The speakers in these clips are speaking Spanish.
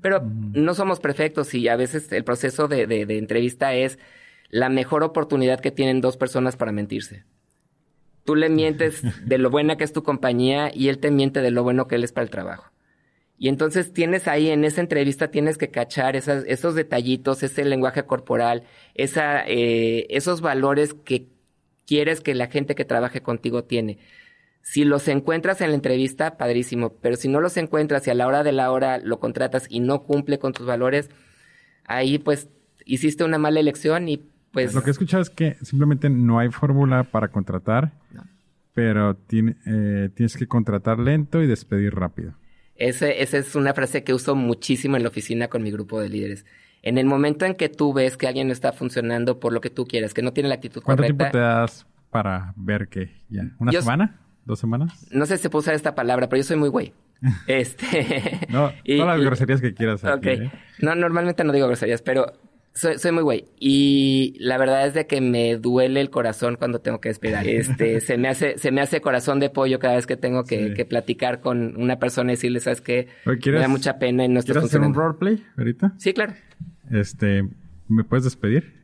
Pero no somos perfectos y a veces el proceso de, de entrevista es la mejor oportunidad que tienen dos personas para mentirse. Tú le mientes de lo buena que es tu compañía y él te miente de lo bueno que él es para el trabajo. Y entonces tienes ahí en esa entrevista tienes que cachar esas, esos detallitos, ese lenguaje corporal, esa, eh, esos valores que quieres que la gente que trabaje contigo tiene. Si los encuentras en la entrevista, padrísimo, pero si no los encuentras y a la hora de la hora lo contratas y no cumple con tus valores, ahí pues hiciste una mala elección y pues... Lo que he escuchado es que simplemente no hay fórmula para contratar, pero eh, tienes que contratar lento y despedir rápido. Ese, esa es una frase que uso muchísimo en la oficina con mi grupo de líderes. En el momento en que tú ves que alguien no está funcionando por lo que tú quieres, que no tiene la actitud correcta... ¿Cuánto tiempo te das para ver que ya? ¿Una semana? ¿Dos semanas? No sé si se puede usar esta palabra, pero yo soy muy güey. este... no, todas las groserías que quieras. Aquí, ¿eh? No, normalmente no digo groserías, pero soy, soy, muy güey. Y la verdad es de que me duele el corazón cuando tengo que despedir. Este, se me hace, se me hace corazón de pollo cada vez que tengo que, que platicar con una persona y decirle, sabes que me da mucha pena y no ¿Quieres hacer un roleplay ahorita? Sí, claro. Este, ¿me puedes despedir?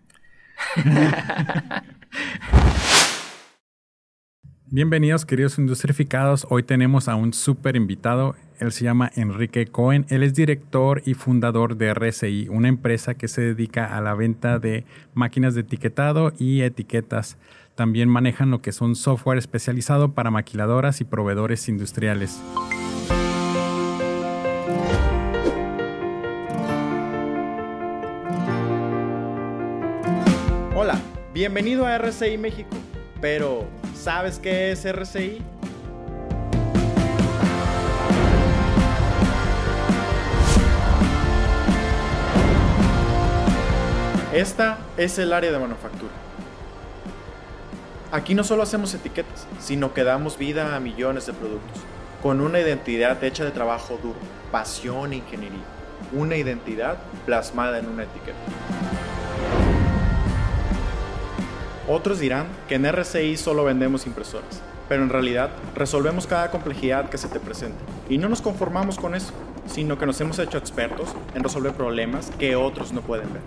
Bienvenidos, queridos industrificados. Hoy tenemos a un súper invitado. Él se llama Enrique Cohen. Él es director y fundador de RSI, una empresa que se dedica a la venta de máquinas de etiquetado y etiquetas. También manejan lo que son software especializado para maquiladoras y proveedores industriales. Hola, bienvenido a RCI México. Pero, ¿sabes qué es RCI? Esta es el área de manufactura. Aquí no solo hacemos etiquetas, sino que damos vida a millones de productos, con una identidad hecha de trabajo duro, pasión e ingeniería, una identidad plasmada en una etiqueta. Otros dirán que en RCI solo vendemos impresoras, pero en realidad resolvemos cada complejidad que se te presente. Y no nos conformamos con eso, sino que nos hemos hecho expertos en resolver problemas que otros no pueden ver.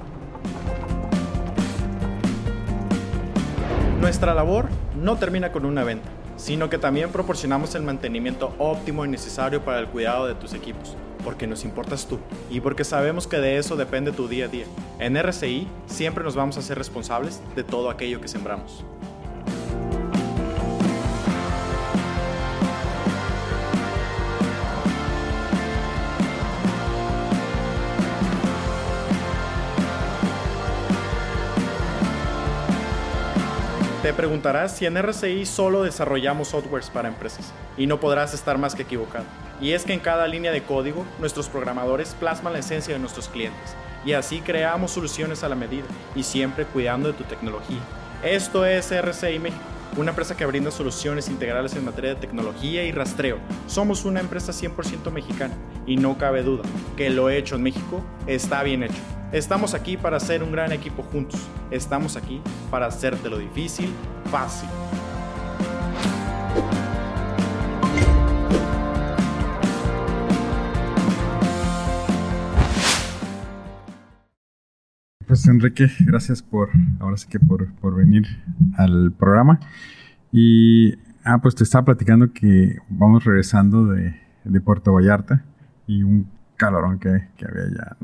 Nuestra labor no termina con una venta, sino que también proporcionamos el mantenimiento óptimo y necesario para el cuidado de tus equipos porque nos importas tú y porque sabemos que de eso depende tu día a día. En RCI siempre nos vamos a ser responsables de todo aquello que sembramos. Te preguntarás si en RCI solo desarrollamos softwares para empresas y no podrás estar más que equivocado. Y es que en cada línea de código nuestros programadores plasman la esencia de nuestros clientes y así creamos soluciones a la medida y siempre cuidando de tu tecnología. Esto es RCI México, una empresa que brinda soluciones integrales en materia de tecnología y rastreo. Somos una empresa 100% mexicana y no cabe duda que lo hecho en México está bien hecho. Estamos aquí para hacer un gran equipo juntos. Estamos aquí para hacerte lo difícil fácil. Pues Enrique, gracias por, ahora sí que por, por venir al programa. Y, ah, pues te estaba platicando que vamos regresando de, de Puerto Vallarta y un calorón que, había allá.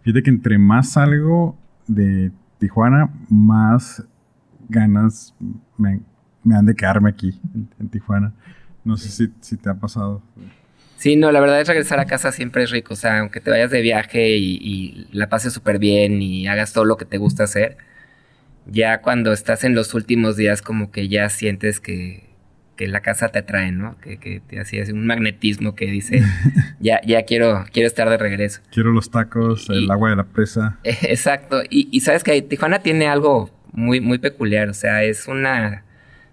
Fíjate que entre más salgo de Tijuana, más ganas me, han de quedarme aquí, en, Tijuana. No sé si, si, te ha pasado. Sí, no, la verdad es regresar a casa siempre es rico. O sea, aunque te vayas de viaje y, y la pases súper bien y hagas todo lo que te gusta hacer, ya cuando estás en los últimos días como que ya sientes que que la casa te atrae, ¿no? Que, que te hacía un magnetismo que dice, ya, ya quiero, quiero estar de regreso. Quiero los tacos, el agua de la presa. Exacto. Y, y, sabes que Tijuana tiene algo muy, muy peculiar. O sea, es una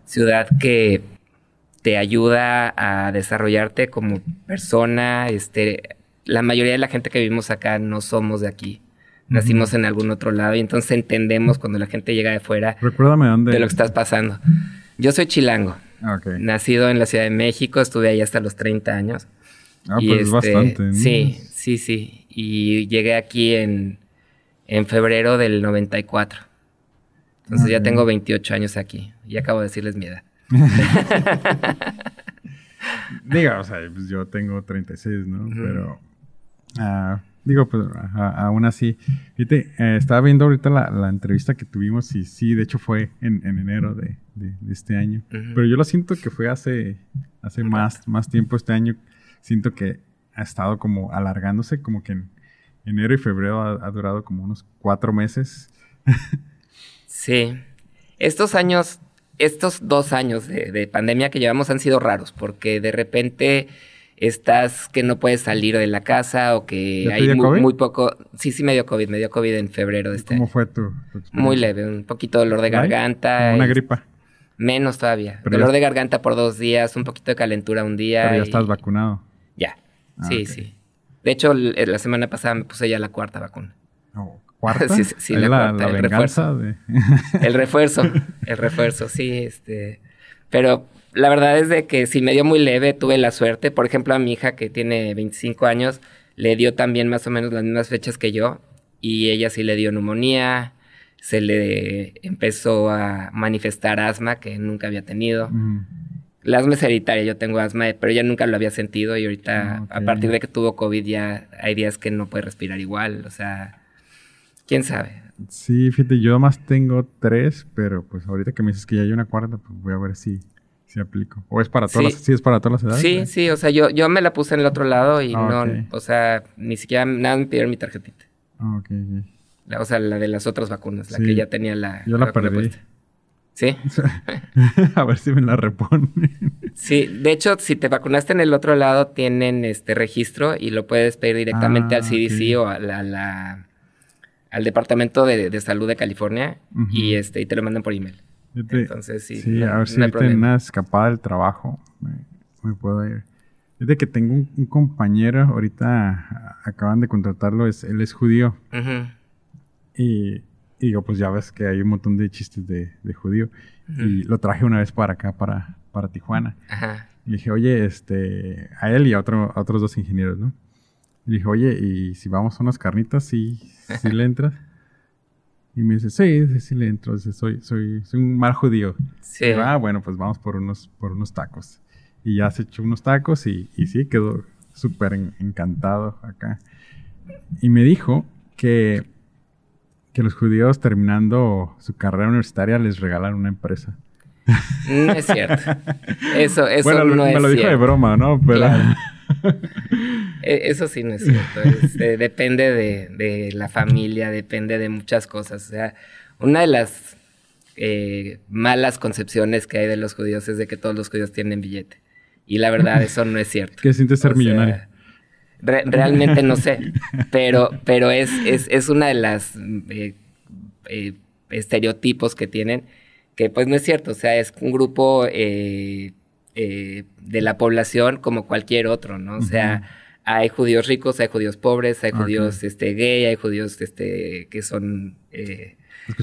ciudad que te ayuda a desarrollarte como persona. Este, la mayoría de la gente que vivimos acá no somos de aquí. Nacimos en algún otro lado y entonces entendemos cuando la gente llega de fuera. Recuérdame dónde. De lo que estás pasando. Yo soy chilango. Nacido en la Ciudad de México, estuve ahí hasta los 30 años. Ah, pues es bastante. ¿no? Sí, sí, sí. Y llegué aquí en, en febrero del 94. Entonces ya Ok. tengo 28 años aquí. Y acabo de decirles mi edad. Diga, o sea, pues yo tengo 36, ¿no? Ujú. Pero, ah, digo, pues a- aún así, fíjate, eh, estaba viendo ahorita la, la entrevista que tuvimos y sí, de hecho fue en, en enero de, de- de este año. Pero yo lo siento que fue hace, hace más, más tiempo este año. Siento que ha estado como alargándose, como que en enero y febrero ha, ha durado como unos cuatro meses. Sí. Estos años, estos dos años de, de pandemia que llevamos han sido raros porque de repente estás que no puedes salir de la casa o que ¿Ya te hay muy, poco. Sí, sí, me dio COVID. Me dio COVID en febrero de este ¿Cómo año. fue tu? Muy leve, un poquito de dolor de garganta. Como una gripa. Menos todavía. Pero dolor ya- de garganta por dos días, un poquito de calentura un día. Pero ya y- estás vacunado. Ya. Ah, sí, sí. De hecho, l- la semana pasada me puse ya la cuarta vacuna. Oh, ¿Cuarta? Sí, la la, cuarta, la el venganza de... El refuerzo, el refuerzo, sí, este. Pero la verdad es de que sí me dio muy leve, tuve la suerte. Por ejemplo, a mi hija que tiene 25 años, le dio también más o menos las mismas fechas que yo. Y ella sí le dio neumonía, se le empezó a manifestar asma que nunca había tenido. Mm. La asma es hereditaria, yo tengo asma, pero ella nunca lo había sentido y ahorita, Ah, a partir de que tuvo COVID, ya hay días que no puede respirar igual. O sea, quién sabe. Sí, fíjate, yo más tengo tres, pero pues ahorita que me dices que ya hay una cuarta, pues voy a ver si, si aplico. ¿O es para todas Sí. las, sí es para todas las edades? Sí, ¿eh? sí, o sea, yo, yo me la puse en el otro lado y Ah, no, o sea, ni siquiera nada me pidieron mi tarjetita. Ah, ok. La- o sea, la de las otras vacunas, la Sí. que ya tenía la. Yo la vacuna perdí. puesta. ¿Sí? a ver si me la reponen. Sí, de hecho, si te vacunaste en el otro lado, tienen este registro y lo puedes pedir directamente Ah, al CDC ok. o a la, a la- al Departamento de, de Salud de California y este y te lo mandan por email. Entonces, sí, sí, no- a ver si no en problema. una escapada del trabajo me, me puedo ir. Fíjate que tengo un, un compañero, ahorita a- acaban de contratarlo, es, él es judío. Ujú, Y, y digo, pues ya ves que hay un montón de chistes de, de judío. Y lo traje una vez para acá, para, para Tijuana. Ajá. Y dije, oye, este, a él y a, otro, a otros dos ingenieros, ¿no? Y dije, oye, ¿y si vamos a unas carnitas, sí, sí le entras? Y me dice, sí, sí, sí le entro. Dice, soy, soy, soy un mal judío. Sí. Digo, ah, bueno, pues vamos por unos, por unos tacos. Y ya se echó unos tacos y, y sí, quedó súper en- encantado acá. Y me dijo que, que los judíos terminando su carrera universitaria les regalan una empresa. No es cierto. Eso, eso bueno, no me es lo dijo de broma, ¿no? Pero Claro. E- Eso sí no es cierto. Este, depende de, de la familia, depende de muchas cosas. O sea, una de las eh, malas concepciones que hay de los judíos es de que todos los judíos tienen billete. Y la verdad, eso no es cierto. ¿qué sientes ser O sea, millonario? re- realmente no sé. Pero, pero es, es, es una de las eh, eh, estereotipos que tienen, que pues no es cierto. O sea, es un grupo eh, de la población como cualquier otro, ¿no? O sea, hay judíos ricos, hay judíos pobres, hay judíos este, gay, hay judíos este, que son... eh,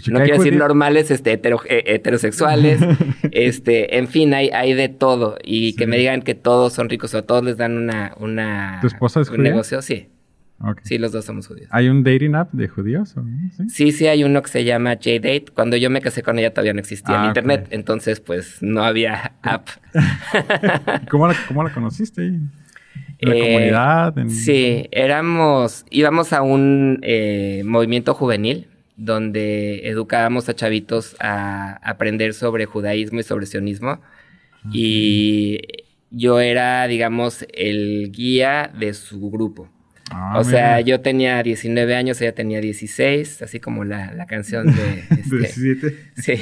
no quiero decir normales, este, hetero- eh, heterosexuales, este, en fin, hay, hay de todo. Y que me digan que todos son ricos o todos les dan una, una ¿Tu esposa es un judía? negocio, sí. Ok. Sí, los dos somos judíos. ¿Hay un dating app de judíos? o? ¿Sí? Sí, sí, hay uno que se llama J-Date. Cuando yo me casé con ella todavía no existía el Ah, internet, ok. entonces pues no había app. ¿Y ¿Cómo la, cómo la conociste? ¿En la Eh, comunidad? En- Sí, éramos, íbamos a un eh, movimiento juvenil donde educábamos a chavitos a aprender sobre judaísmo y sobre sionismo. Y yo era, digamos, el guía de su grupo. Ah, o sea, mira. yo tenía 19 años, ella tenía 16, así como la, la canción de... este, 17. Sí.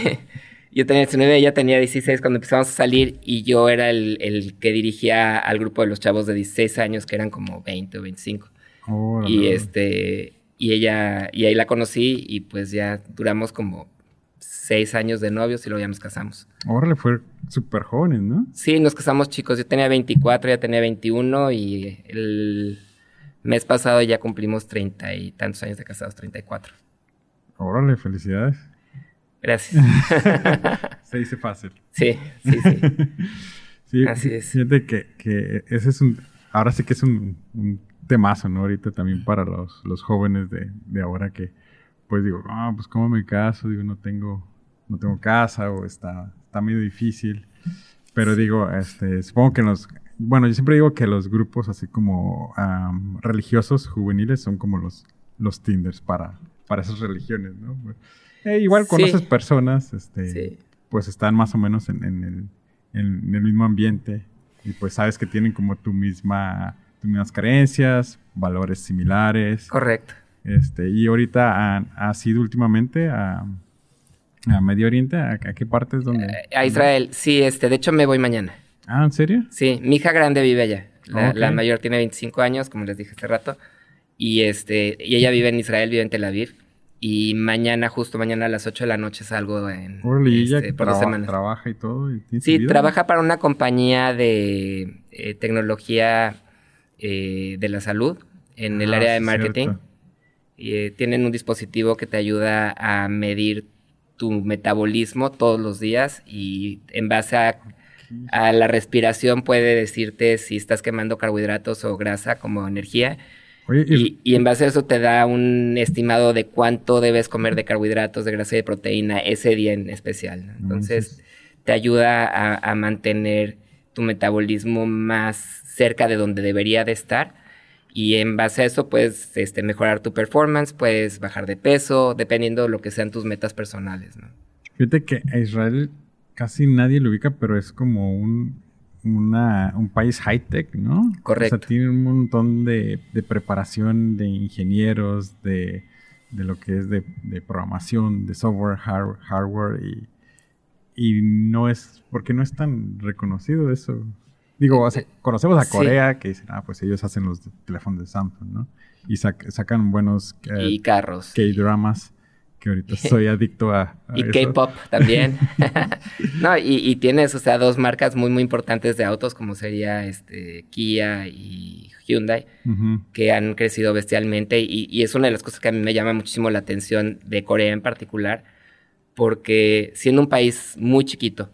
Yo tenía 19, ella tenía 16 cuando empezamos a salir y yo era el, el que dirigía al grupo de los chavos de 16 años que eran como 20 o 25. Órale, Y este y ella y ahí la conocí y pues ya duramos como seis años de novios y luego ya nos casamos. Órale, fue súper jóvenes, ¿no? Sí, nos casamos chicos. Yo tenía 24, ella tenía 21 y el mes pasado ya cumplimos 30 y tantos años de casados, 34. Órale, felicidades. Gracias. Se dice fácil. sí, sí, sí. Sí, Así es. Fíjate que, que ese es un... ahora sí que es un, temazo, ¿no? Ahorita también para los, los jóvenes de, de ahora que, pues digo, ah, pues cómo me caso, digo, no tengo, no tengo casa o está, está medio difícil. Pero digo, este, supongo que los, bueno, yo siempre digo que los grupos así como religiosos juveniles son como los, los Tinders para, para esas religiones, ¿no? Eh, igual conoces personas, este, pues están más o menos en, el, en, el, mismo ambiente y pues sabes que tienen como tu misma, tus mismas creencias, valores similares. Correcto. Este, y ahorita ha, sido últimamente a, a, Medio Oriente, ¿a, qué partes donde? Eh, a Israel, sí, este, de hecho me voy mañana. Ah, ¿en serio? Sí, mi hija grande vive allá. La, mayor tiene 25 años, como les dije hace rato. Y este, y ella vive en Israel, vive en Tel Aviv. Y mañana, justo mañana a las 8 de la noche salgo en este, por dos semanas. trabaja y todo. sí, trabaja para una compañía de eh, tecnología eh, de la salud en el ah, área de marketing. Y, eh, tienen un dispositivo que te ayuda a medir tu metabolismo todos los días y en base a, a la respiración puede decirte si estás quemando carbohidratos o grasa como energía y, en base a eso te da un estimado de cuánto debes comer de carbohidratos, de grasa y de proteína ese día en especial. Entonces, te ayuda a, mantener tu metabolismo más cerca de donde debería de estar. Y en base a eso puedes este, mejorar tu performance, puedes bajar de peso, dependiendo de lo que sean tus metas personales. Fíjate que a Israel casi nadie lo ubica, pero es como un un país high-tech, ¿no? Correcto. O sea, tiene un montón de, preparación de ingenieros, de, lo que es de, programación, de software, hardware, y, y no es, porque no es tan reconocido eso. Digo, conocemos a Corea que dicen, ah, pues ellos hacen los teléfonos de Samsung, ¿no? Y sacan buenos... Eh, y carros. K-dramas que ahorita soy adicto a... y K-pop también. no, y, tienes, o sea, dos marcas muy, muy importantes de autos, como sería este Kia y Hyundai, que han crecido bestialmente. Y, es una de las cosas que a mí me llama muchísimo la atención de Corea en particular, porque siendo un país muy chiquito,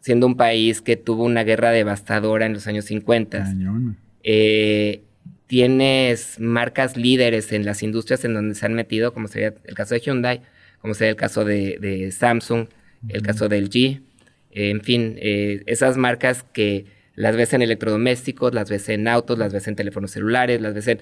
siendo un país que tuvo una guerra devastadora en los años 50, eh, tienes marcas líderes en las industrias en donde se han metido, como sería el caso de Hyundai, como sería el caso de, Samsung, el caso del G, en fin, eh, esas marcas que las ves en electrodomésticos, las ves en autos, las ves en teléfonos celulares, las ves en...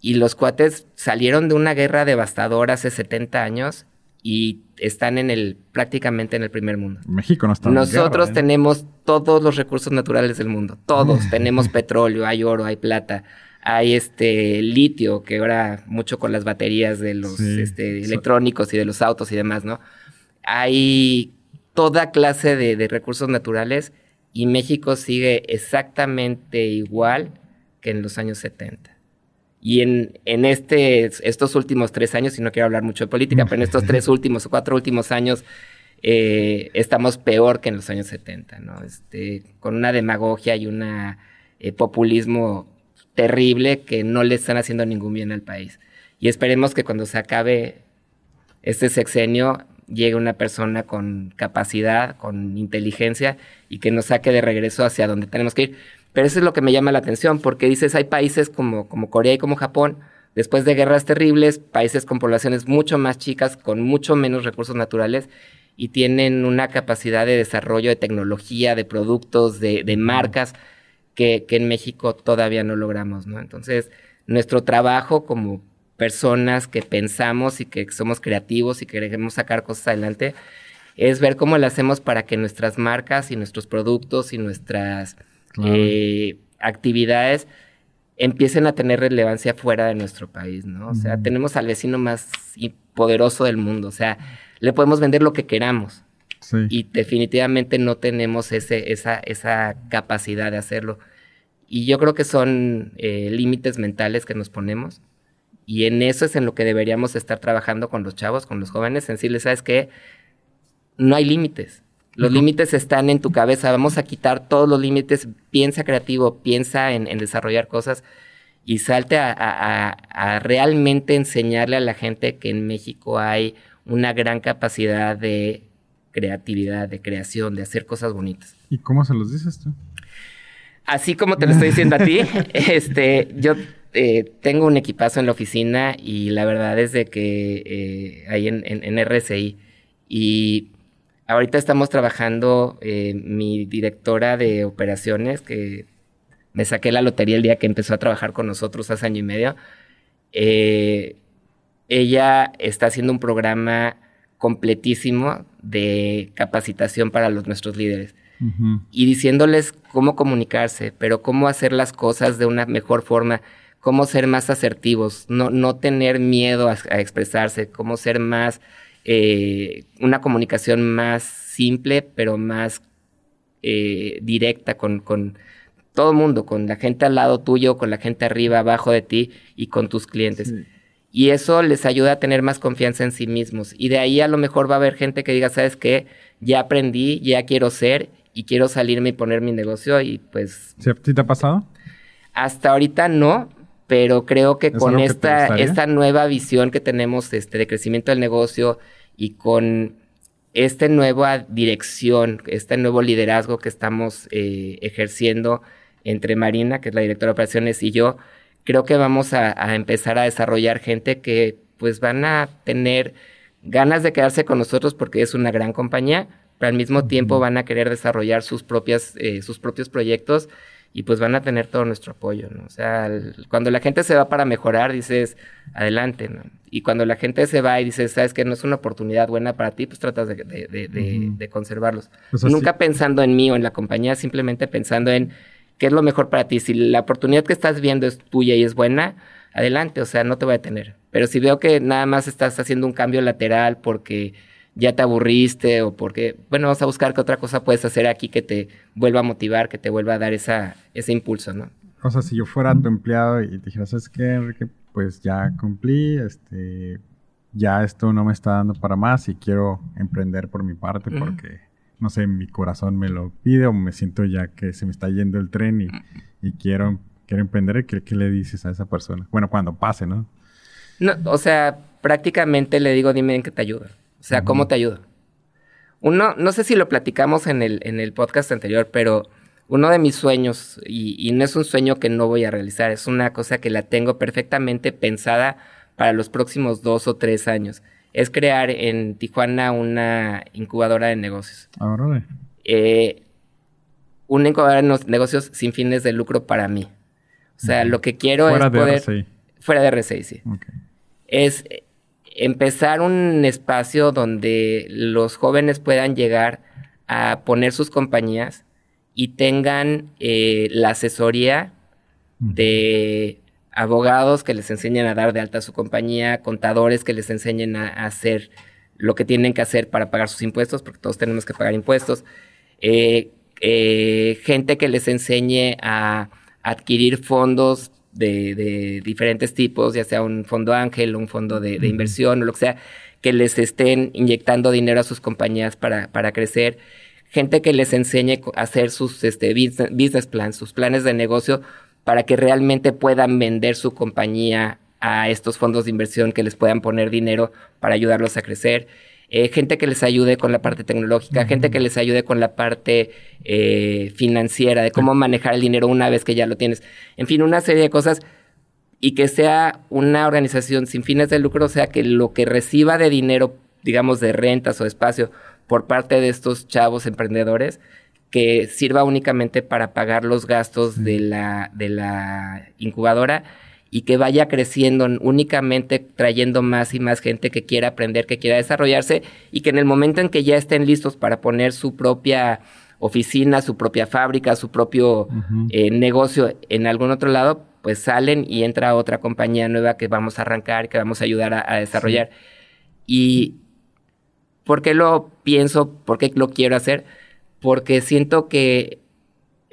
Y los cuates salieron de una guerra devastadora hace 70 años y están en el prácticamente en el primer mundo. México no está Nosotros ¿eh? tenemos todos los recursos naturales del mundo, todos. tenemos petróleo, hay oro, hay plata, hay este litio, que ahora mucho con las baterías de los este, electrónicos y de los autos y demás, ¿no? Hay toda clase de, recursos naturales y México sigue exactamente igual que en los años 70. Y en, en este, estos últimos tres años, y no quiero hablar mucho de política, pero en estos tres últimos o cuatro últimos años eh, estamos peor que en los años 70, ¿no? Este, con una demagogia y un eh, populismo terrible que no le están haciendo ningún bien al país. Y esperemos que cuando se acabe este sexenio llegue una persona con capacidad, con inteligencia y que nos saque de regreso hacia donde tenemos que ir. Pero eso es lo que me llama la atención, porque dices, hay países como, como Corea y como Japón, después de guerras terribles, países con poblaciones mucho más chicas, con mucho menos recursos naturales, y tienen una capacidad de desarrollo de tecnología, de productos, de, de marcas que, en México todavía no logramos, ¿no? Entonces, nuestro trabajo como personas que pensamos y que somos creativos y que queremos sacar cosas adelante, es ver cómo lo hacemos para que nuestras marcas y nuestros productos y nuestras eh, actividades empiecen a tener relevancia fuera de nuestro país, ¿no? O sea, tenemos al vecino más poderoso del mundo, o sea, le podemos vender lo que queramos, y definitivamente no tenemos ese, esa, esa capacidad de hacerlo. Y yo creo que son eh, límites mentales que nos ponemos. Y en eso es en lo que deberíamos estar trabajando con los chavos, con los jóvenes, en decirles, ¿sabes qué? No hay límites. Los límites están en tu cabeza. Vamos a quitar todos los límites. Piensa creativo, piensa en, desarrollar cosas y salte a, a, realmente enseñarle a la gente que en México hay una gran capacidad de creatividad, de creación, de hacer cosas bonitas. ¿Y cómo se los dices tú? Así como te lo estoy diciendo a ti, este, yo eh, tengo un equipazo en la oficina y la verdad es de que eh, ahí en, en, RSI y ahorita estamos trabajando eh, mi directora de operaciones que me saqué la lotería el día que empezó a trabajar con nosotros hace año y medio. ella está haciendo un programa completísimo de capacitación para los, nuestros líderes. Y diciéndoles cómo comunicarse, pero cómo hacer las cosas de una mejor forma, cómo ser más asertivos, no, no tener miedo a, expresarse, cómo ser más, eh, una comunicación más simple, pero más eh, directa con, con todo el mundo, con la gente al lado tuyo, con la gente arriba, abajo de ti y con tus clientes. Y eso les ayuda a tener más confianza en sí mismos. Y de ahí a lo mejor va a haber gente que diga, ¿sabes qué? Ya aprendí, ya quiero ser y quiero salirme y poner mi negocio y pues... ¿Sí te ha pasado? Hasta ahorita no, pero creo que con esta, esta nueva visión que tenemos este, de crecimiento del negocio y con esta nueva dirección, este nuevo liderazgo que estamos eh, ejerciendo entre Marina, que es la directora de operaciones, y yo, creo que vamos a, a, empezar a desarrollar gente que pues van a tener ganas de quedarse con nosotros porque es una gran compañía, pero al mismo tiempo van a querer desarrollar sus, propias, eh, sus propios proyectos y pues van a tener todo nuestro apoyo, ¿no? O sea, cuando la gente se va para mejorar, dices, adelante, ¿no? Y cuando la gente se va y dices, sabes que no es una oportunidad buena para ti, pues tratas de, de, conservarlos. Pues Nunca pensando en mí o en la compañía, simplemente pensando en qué es lo mejor para ti. Si la oportunidad que estás viendo es tuya y es buena, adelante, o sea, no te voy a detener. Pero si veo que nada más estás haciendo un cambio lateral porque ya te aburriste o porque, bueno, vamos a buscar qué otra cosa puedes hacer aquí que te vuelva a motivar, que te vuelva a dar esa, ese impulso, ¿no? O sea, si yo fuera tu empleado y te dijera, ¿sabes qué, Enrique? Pues ya cumplí, este, ya esto no me está dando para más y quiero emprender por mi parte porque, no sé, mi corazón me lo pide o me siento ya que se me está yendo el tren y, y quiero, quiero emprender, ¿qué, ¿qué le dices a esa persona? Bueno, cuando pase, ¿no? No, o sea, prácticamente le digo, dime en qué te ayuda. O sea, ¿cómo te ayuda? Uno, no sé si lo platicamos en el, en el podcast anterior, pero uno de mis sueños, y, no es un sueño que no voy a realizar, es una cosa que la tengo perfectamente pensada para los próximos dos o tres años, es crear en Tijuana una incubadora de negocios. Ahora. Eh, una incubadora de negocios sin fines de lucro para mí. O sea, lo que quiero es poder... RCI. Fuera de RCI, sí. Es empezar un espacio donde los jóvenes puedan llegar a poner sus compañías y tengan eh, la asesoría de abogados que les enseñen a dar de alta su compañía, contadores que les enseñen a, hacer lo que tienen que hacer para pagar sus impuestos, porque todos tenemos que pagar impuestos, eh, eh, gente que les enseñe a adquirir fondos de, diferentes tipos, ya sea un fondo ángel, un fondo de, inversión o lo que sea, que les estén inyectando dinero a sus compañías para, para crecer. Gente que les enseñe a hacer sus este, business plans, sus planes de negocio, para que realmente puedan vender su compañía a estos fondos de inversión que les puedan poner dinero para ayudarlos a crecer. Eh, gente que les ayude con la parte tecnológica, gente que les ayude con la parte eh, financiera, de cómo manejar el dinero una vez que ya lo tienes. En fin, una serie de cosas y que sea una organización sin fines de lucro, o sea, que lo que reciba de dinero, digamos, de rentas o espacio por parte de estos chavos emprendedores, que sirva únicamente para pagar los gastos de la, de la incubadora y que vaya creciendo únicamente trayendo más y más gente que quiera aprender, que quiera desarrollarse y que en el momento en que ya estén listos para poner su propia oficina, su propia fábrica, su propio eh, negocio en algún otro lado, pues salen y entra otra compañía nueva que vamos a arrancar, que vamos a ayudar a, desarrollar. Y ¿por qué lo pienso? ¿Por qué lo quiero hacer? Porque siento que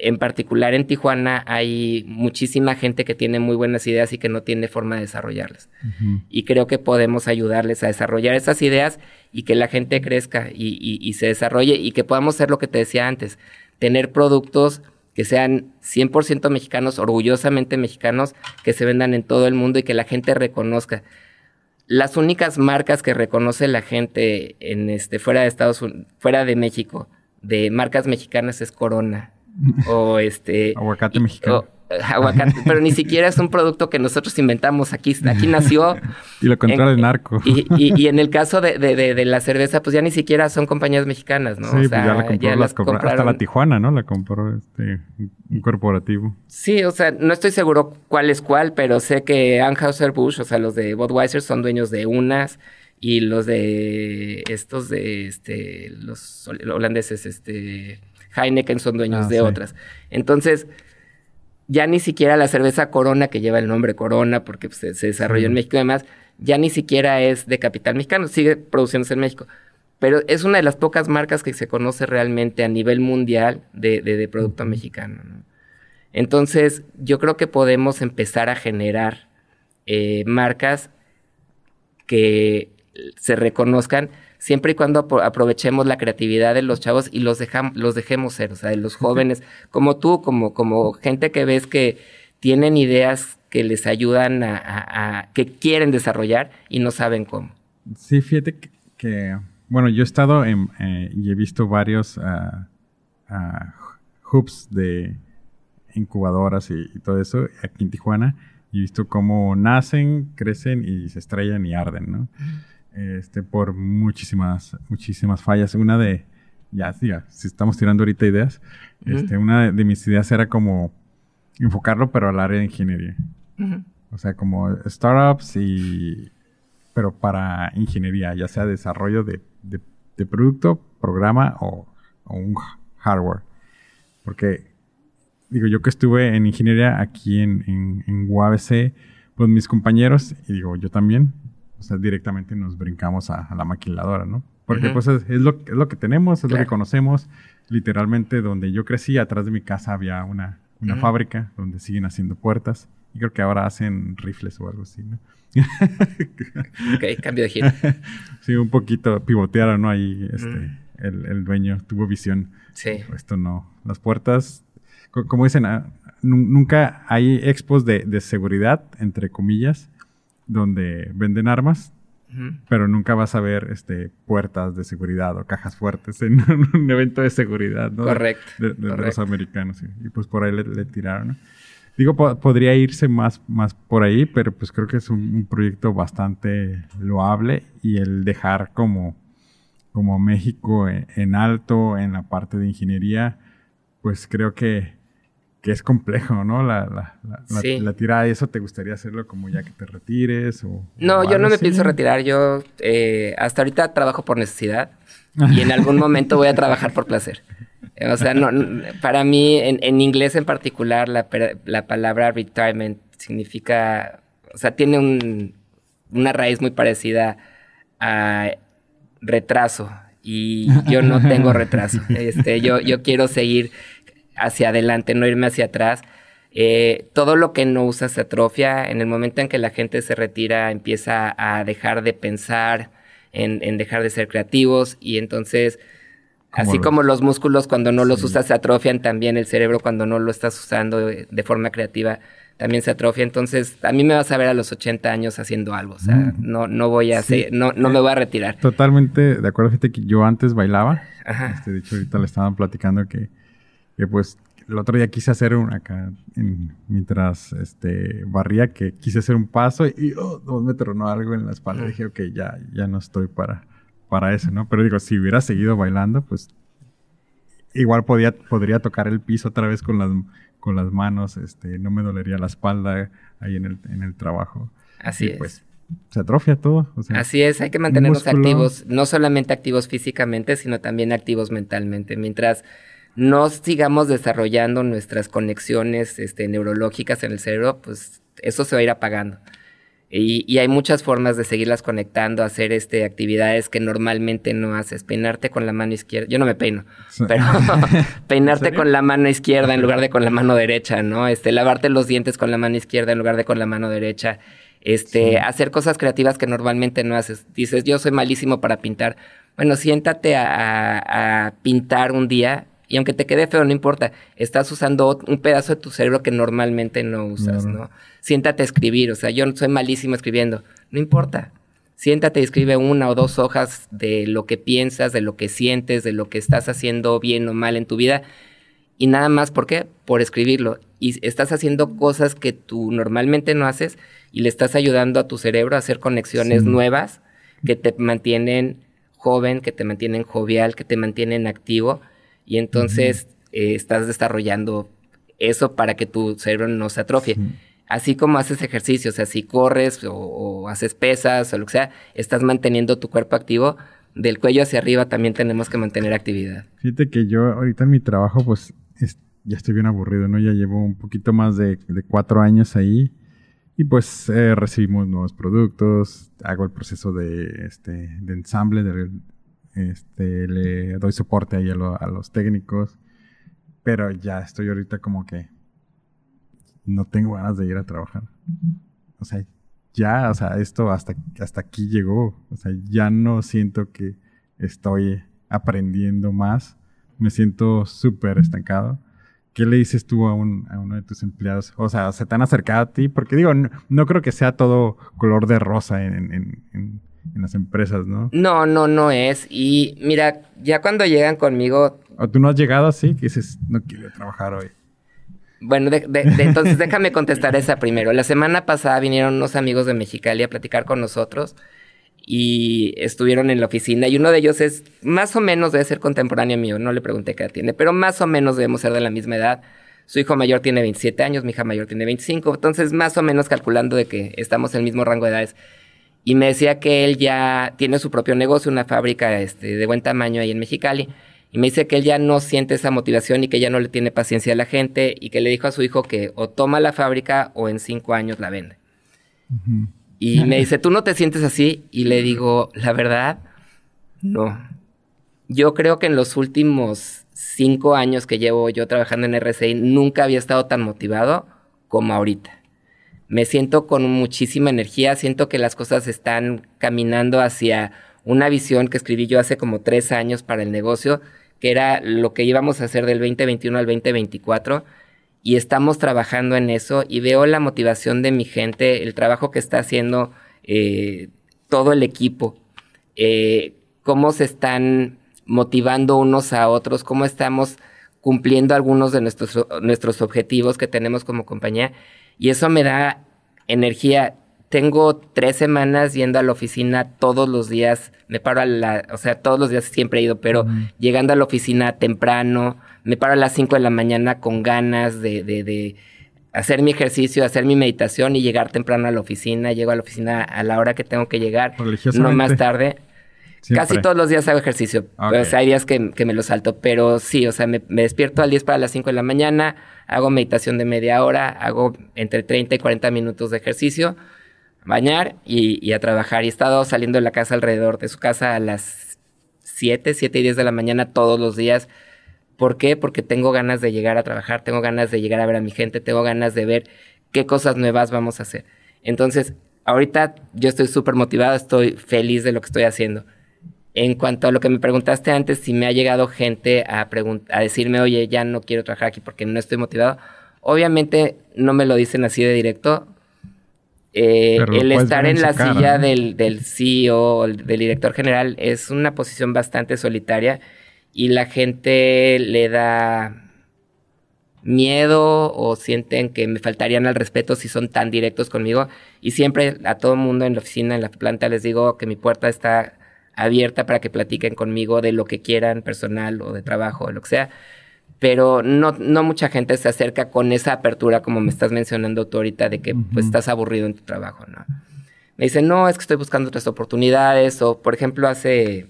en particular en Tijuana hay muchísima gente que tiene muy buenas ideas y que no tiene forma de desarrollarlas. Y creo que podemos ayudarles a desarrollar esas ideas y que la gente crezca y, se desarrolle y que podamos hacer lo que te decía antes, tener productos que sean 100% mexicanos, orgullosamente mexicanos, que se vendan en todo el mundo y que la gente reconozca. Las únicas marcas que reconoce la gente en este fuera de Estados Unidos, fuera de México, de marcas mexicanas es Corona, o este... Aguacate mexicano. aguacate, pero ni siquiera es un producto que nosotros inventamos aquí, aquí nació. y lo controla el narco. Y, y, en el caso de, de, de, la cerveza, pues ya ni siquiera son compañías mexicanas, ¿no? Sí, pues ya la compró, las hasta la Tijuana, ¿no? La compró este, un corporativo. Sí, o sea, no estoy seguro cuál es cuál, pero sé que Anheuser-Busch, o sea, los de Budweiser son dueños de unas y los de estos de este los holandeses este Heineken son dueños ah, de otras. Entonces, ya ni siquiera la cerveza Corona, que lleva el nombre Corona, porque pues, se, desarrolló en México y demás, ya ni siquiera es de capital mexicano, sigue produciéndose en México. Pero es una de las pocas marcas que se conoce realmente a nivel mundial de, producto mexicano. Entonces, yo creo que podemos empezar a generar eh, marcas que se reconozcan siempre y cuando aprovechemos la creatividad de los chavos y los, dejamos, los dejemos ser, o sea, de los jóvenes, como tú, como, como gente que ves que tienen ideas que les ayudan a, que quieren desarrollar y no saben cómo. Sí, fíjate que, bueno, yo he estado en, eh, y he visto varios uh, hubs de incubadoras y, todo eso aquí en Tijuana y he visto cómo nacen, crecen y se estrellan y arden, ¿no? Este, por muchísimas, muchísimas fallas. Una de, ya, ya si estamos tirando ahorita ideas, este, una de, mis ideas era como enfocarlo, pero al área de ingeniería. O sea, como startups y, pero para ingeniería, ya sea desarrollo de, de, producto, programa o, un hardware. Porque, digo, yo que estuve en ingeniería aquí en, en, en UABC, pues mis compañeros, y digo, yo también, o sea, directamente nos brincamos a, la maquiladora, ¿no? Porque pues es, lo, es, lo, que tenemos, es lo que conocemos. Literalmente donde yo crecí, atrás de mi casa había una, una fábrica donde siguen haciendo puertas. Y creo que ahora hacen rifles o algo así, ¿no? ok, cambio de giro. sí, un poquito pivotearon, ¿no? Ahí este, el, el, dueño tuvo visión. Sí. Esto no. Las puertas, como dicen, ah, nunca hay expos de, de seguridad, entre comillas, donde venden armas, pero nunca vas a ver este, puertas de seguridad o cajas fuertes en un evento de seguridad, ¿no? Correcto. De, los americanos. Y pues por ahí le, tiraron. Digo, podría irse más, más por ahí, pero pues creo que es un, proyecto bastante loable y el dejar como, como México en, en alto en la parte de ingeniería, pues creo que que es complejo, ¿no? La, la, la, la, tirada y eso te gustaría hacerlo como ya que te retires o... No, yo no me pienso retirar. Yo eh, hasta ahorita trabajo por necesidad y en algún momento voy a trabajar por placer. O sea, no, para mí, en, en inglés en particular, la, la, palabra retirement significa, o sea, tiene un, una raíz muy parecida a retraso y yo no tengo retraso. Este, yo, yo quiero seguir hacia adelante, no irme hacia atrás. Eh, todo lo que no usa se atrofia. En el momento en que la gente se retira, empieza a dejar de pensar, en, dejar de ser creativos y entonces, así como los músculos cuando no los usas se atrofian, también el cerebro cuando no lo estás usando de, forma creativa también se atrofia. Entonces, a mí me vas a ver a los 80 años haciendo algo. O sea, mm. no, no voy a hacer, no, no me voy a retirar. Totalmente de acuerdo. Fíjate que yo antes bailaba. Ajá. Este, de hecho, ahorita le estaban platicando que que pues el otro día quise hacer un acá, mientras este, barría, que quise hacer un paso y oh, me tronó algo en la espalda. Dije, ok, ya, ya no estoy para, para eso, ¿no? Pero digo, si hubiera seguido bailando, pues igual podía, podría tocar el piso otra vez con las, con las manos, este, no me dolería la espalda ahí en el, en el trabajo. Así es. Pues, se atrofia todo. Así es, hay que mantenernos activos, no solamente activos físicamente, sino también activos mentalmente. Mientras no sigamos desarrollando nuestras conexiones este, neurológicas en el cerebro, pues eso se va a ir apagando. Y, hay muchas formas de seguirlas conectando, hacer este, actividades que normalmente no haces. Peinarte con la mano izquierda. Yo no me peino, pero peinarte con la mano izquierda en lugar de con la mano derecha, ¿no? Este, lavarte los dientes con la mano izquierda en lugar de con la mano derecha. Este, hacer cosas creativas que normalmente no haces. Dices, yo soy malísimo para pintar. Bueno, siéntate a pintar un día y aunque te quede feo, no importa. Estás usando un pedazo de tu cerebro que normalmente no usas, ¿no? Siéntate a escribir. O sea, yo soy malísimo escribiendo. No importa. Siéntate y escribe una o dos hojas de lo que piensas, de lo que sientes, de lo que estás haciendo bien o mal en tu vida. y nada más, ¿por qué? Por escribirlo. Y estás haciendo cosas que tú normalmente no haces y le estás ayudando a tu cerebro a hacer conexiones nuevas que te mantienen joven, que te mantienen jovial, que te mantienen activo y entonces eh, estás desarrollando eso para que tu cerebro no se atrofie. Así como haces ejercicio, o sea, si corres o, haces pesas o lo que sea, estás manteniendo tu cuerpo activo. Del cuello hacia arriba también tenemos que mantener actividad. Fíjate que yo ahorita en mi trabajo, pues ya estoy bien aburrido, ¿no? Ya llevo un poquito más de, cuatro años ahí y pues eh, recibimos nuevos productos, hago el proceso de, este, de ensamble, de, este, le doy soporte ahí a, a los técnicos, pero ya estoy ahorita como que no tengo ganas de ir a trabajar. O sea, ya, o sea, esto hasta, hasta aquí llegó. O sea, ya no siento que estoy aprendiendo más. Me siento súper estancado. ¿Qué le dices tú a, un, a uno de tus empleados? O sea, ¿se te han acercado a ti? Porque digo, no, creo que sea todo color de rosa en, en, en, en, las empresas, ¿no? No, no, no es. Y mira, ya cuando llegan conmigo... ¿O tú no has llegado así? Que dices, no quiero trabajar hoy. Bueno, entonces déjame contestar esa primero. La semana pasada vinieron unos amigos de Mexicali a platicar con nosotros y estuvieron en la oficina y uno de ellos es más o menos debe ser contemporáneo mío, no le pregunté qué edad tiene, pero más o menos debemos ser de la misma edad. Su hijo mayor tiene 27 años, mi hija mayor tiene 25, entonces más o menos calculando de que estamos en el mismo rango de edades. Y me decía que él ya tiene su propio negocio, una fábrica este, de buen tamaño ahí en Mexicali y me dice que él ya no siente esa motivación y que ya no le tiene paciencia a la gente y que le dijo a su hijo que o toma la fábrica o en cinco años la vende. Y me dice, ¿tú no te sientes así? Y le digo, la verdad, no. Yo creo que en los últimos cinco años que llevo yo trabajando en RCI nunca había estado tan motivado como ahorita. Me siento con muchísima energía, siento que las cosas están caminando hacia una visión que escribí yo hace como tres años para el negocio que era lo que íbamos a hacer del 2021 al 2024 y estamos trabajando en eso y veo la motivación de mi gente, el trabajo que está haciendo eh, todo el equipo, eh, cómo se están motivando unos a otros, cómo estamos cumpliendo algunos de nuestros, nuestros objetivos que tenemos como compañía y eso me da energía tengo tres semanas yendo a la oficina todos los días. Me paro a la, o sea, todos los días siempre he ido, pero llegando a la oficina temprano, me paro a las cinco de la mañana con ganas de, de, de, hacer mi ejercicio, hacer mi meditación y llegar temprano a la oficina. Llego a la oficina a la hora que tengo que llegar, no más tarde. Casi todos los días hago ejercicio. O sea, hay días que, que, me lo salto, pero sí, o sea, me, me despierto al 10 para las 5 de la mañana, hago meditación de media hora, hago entre 30 y 40 minutos de ejercicio bañar y, a trabajar. Y he estado saliendo de la casa alrededor de su casa a las 7, 7 y 10 de la mañana todos los días. ¿Por qué? Porque tengo ganas de llegar a trabajar, tengo ganas de llegar a ver a mi gente, tengo ganas de ver qué cosas nuevas vamos a hacer. Entonces, ahorita yo estoy súper motivado, estoy feliz de lo que estoy haciendo. En cuanto a lo que me preguntaste antes, si me ha llegado gente a, a decirme, oye, ya no quiero trabajar aquí porque no estoy motivado, obviamente no me lo dicen así de directo, eh, el estar en la silla del, del CEO, del director general, es una posición bastante solitaria y la gente le da miedo o sienten que me faltarían al respeto si son tan directos conmigo. Y siempre a todo mundo en la oficina, en la planta, les digo que mi puerta está abierta para que platiquen conmigo de lo que quieran, personal o de trabajo o lo que sea pero no, no mucha gente se acerca con esa apertura como me estás mencionando tú ahorita de que pues estás aburrido en tu trabajo, ¿no? Me dicen, no, es que estoy buscando otras oportunidades o por ejemplo hace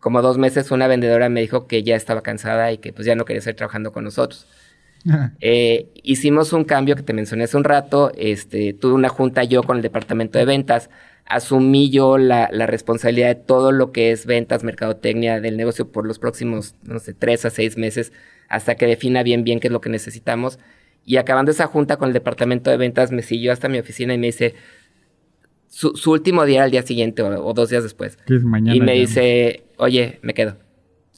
como dos meses una vendedora me dijo que ya estaba cansada y que pues ya no quería seguir trabajando con nosotros. Eh, hicimos un cambio que te mencioné hace un rato, este, tuve una junta yo con el departamento de ventas, asumí yo la, responsabilidad de todo lo que es ventas, mercadotecnia del negocio por los próximos, no sé, tres a seis meses, hasta que defina bien bien qué es lo que necesitamos. Y acabando esa junta con el departamento de ventas, me siguió hasta mi oficina y me dice, su, último día al día siguiente o, dos días después. y me dice, oye, me quedo.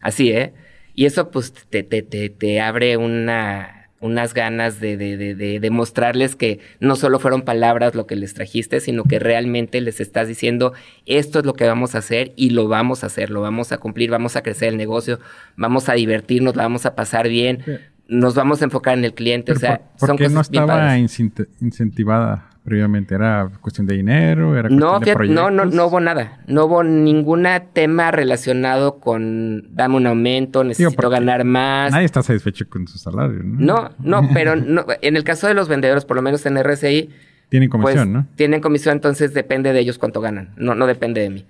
Así, ¿eh? Y eso pues te, te, te, te abre una unas ganas de, de, de, de, demostrarles que no solo fueron palabras lo que les trajiste, sino que realmente les estás diciendo esto es lo que vamos a hacer y lo vamos a hacer, lo vamos a cumplir, vamos a crecer el negocio, vamos a divertirnos, la vamos a pasar bien, nos vamos a enfocar en el cliente. o sea, ¿por, qué no estaba incentivada previamente? ¿Era cuestión de dinero? ¿Era no, no, no, no hubo nada. No hubo ningún tema relacionado con dame un aumento, necesito ganar más. Nadie está satisfecho con su salario, ¿no? No, no, pero no, en el caso de los vendedores, por lo menos en RSI. Tienen comisión, pues, ¿no? Tienen comisión, entonces depende de ellos cuánto ganan. No, no depende de mí.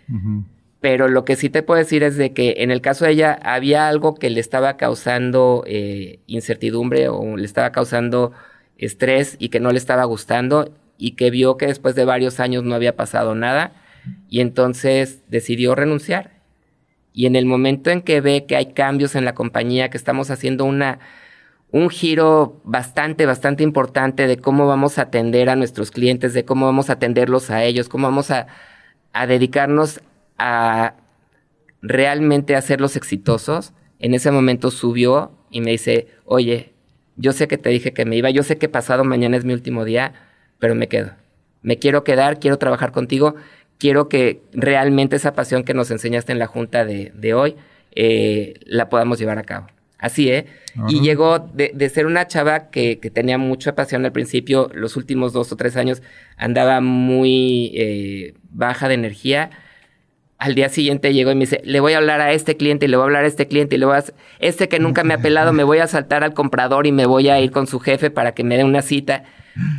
Pero lo que sí te puedo decir es de que en el caso de ella había algo que le estaba causando eh, incertidumbre o le estaba causando estrés y que no le estaba gustando y que vio que después de varios años no había pasado nada y entonces decidió renunciar. Y en el momento en que ve que hay cambios en la compañía, que estamos haciendo una, un giro bastante, bastante importante de cómo vamos a atender a nuestros clientes, de cómo vamos a atenderlos a ellos, cómo vamos a, a dedicarnos a realmente hacerlos exitosos, en ese momento subió y me dice, oye, yo sé que te dije que me iba, yo sé que pasado mañana es mi último día, pero me quedo. Me quiero quedar, quiero trabajar contigo, quiero que realmente esa pasión que nos enseñaste en la junta de, de hoy eh, la podamos llevar a cabo. Así, ¿eh? Y llegó de, de, ser una chava que, que, tenía mucha pasión al principio, los últimos dos o tres años andaba muy eh, baja de energía. Al día siguiente llegó y me dice, le voy a hablar a este cliente y le voy a hablar a este cliente y le voy a... Este que nunca me ha pelado, me voy a saltar al comprador y me voy a ir con su jefe para que me dé una cita.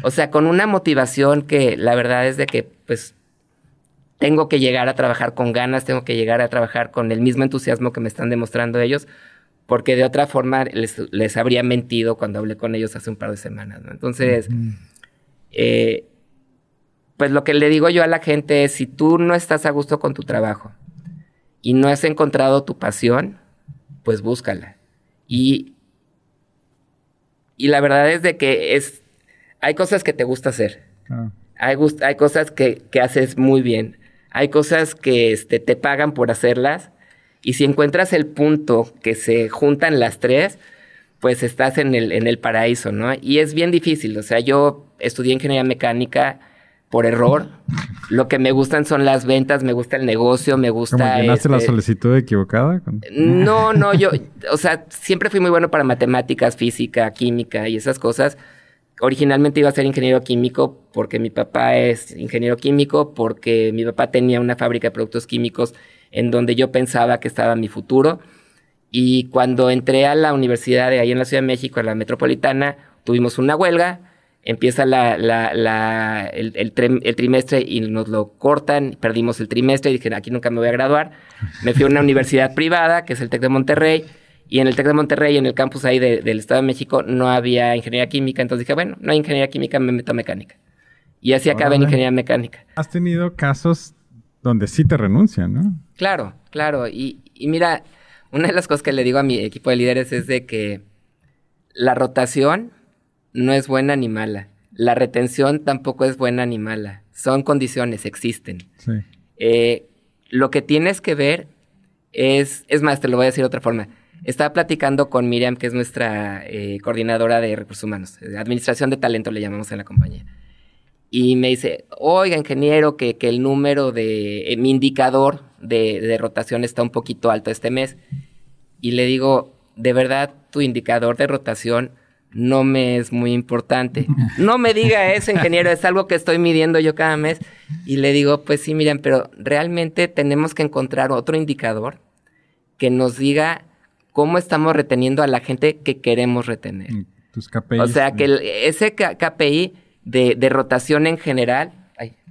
O sea, con una motivación que la verdad es de que, pues, tengo que llegar a trabajar con ganas, tengo que llegar a trabajar con el mismo entusiasmo que me están demostrando ellos, porque de otra forma les, habría mentido cuando hablé con ellos hace un par de semanas, ¿no? Entonces, eh, pues lo que le digo yo a la gente es, si tú no estás a gusto con tu trabajo y no has encontrado tu pasión, pues búscala. Y, y la verdad es de que es hay cosas que te gusta hacer. Hay, hay, cosas que, que, haces muy bien. Hay cosas que este, te pagan por hacerlas. Y si encuentras el punto que se juntan las tres, pues estás en el, en el paraíso, ¿no? Y es bien difícil. O sea, yo estudié ingeniería mecánica por error. Lo que me gustan son las ventas, me gusta el negocio, me gusta. ¿Cómo llenaste la este solicitud equivocada? No, no, yo, o sea, siempre fui muy bueno para matemáticas, física, química y esas cosas originalmente iba a ser ingeniero químico porque mi papá es ingeniero químico, porque mi papá tenía una fábrica de productos químicos en donde yo pensaba que estaba mi futuro. Y cuando entré a la universidad de ahí en la Ciudad de México, en la metropolitana, tuvimos una huelga, empieza la, la, el, el, trimestre y nos lo cortan, perdimos el trimestre y dije, aquí nunca me voy a graduar. Me fui a una universidad privada, que es el TEC de Monterrey, y en el TEC de Monterrey, en el campus ahí del Estado de México, no había ingeniería química. Entonces dije, bueno, no hay ingeniería química, me meto a mecánica. Y así acabé en ingeniería mecánica. Has tenido casos donde sí te renuncian, ¿no? Claro, claro. Y, y mira, una de las cosas que le digo a mi equipo de líderes es de que la rotación no es buena ni mala. La retención tampoco es buena ni mala. Son condiciones, existen. Sí. Eh, lo que tienes que ver es, es más, te lo voy a decir de otra forma estaba platicando con Miriam, que es nuestra eh, coordinadora de recursos humanos, administración de talento le llamamos en la compañía. Y me dice, oiga, ingeniero, que, que el número de, eh, mi indicador de, de, rotación está un poquito alto este mes. Y le digo, de verdad, tu indicador de rotación no me es muy importante. No me diga eso, ingeniero, es algo que estoy midiendo yo cada mes. Y le digo, pues sí, Miriam, pero realmente tenemos que encontrar otro indicador que nos diga cómo estamos reteniendo a la gente que queremos retener. Tus KPIs. O sea, que ese KPI de, rotación en general,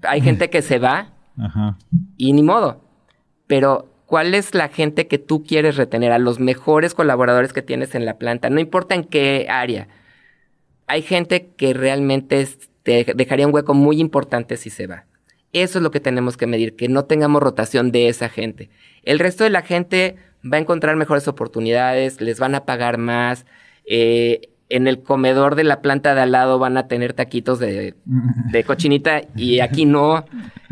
hay, gente que se va y ni modo. Pero, ¿cuál es la gente que tú quieres retener? A los mejores colaboradores que tienes en la planta, no importa en qué área. Hay gente que realmente te dejaría un hueco muy importante si se va. Eso es lo que tenemos que medir, que no tengamos rotación de esa gente. El resto de la gente va a encontrar mejores oportunidades, les van a pagar más. Eh, en el comedor de la planta de al lado van a tener taquitos de, de, cochinita y aquí no.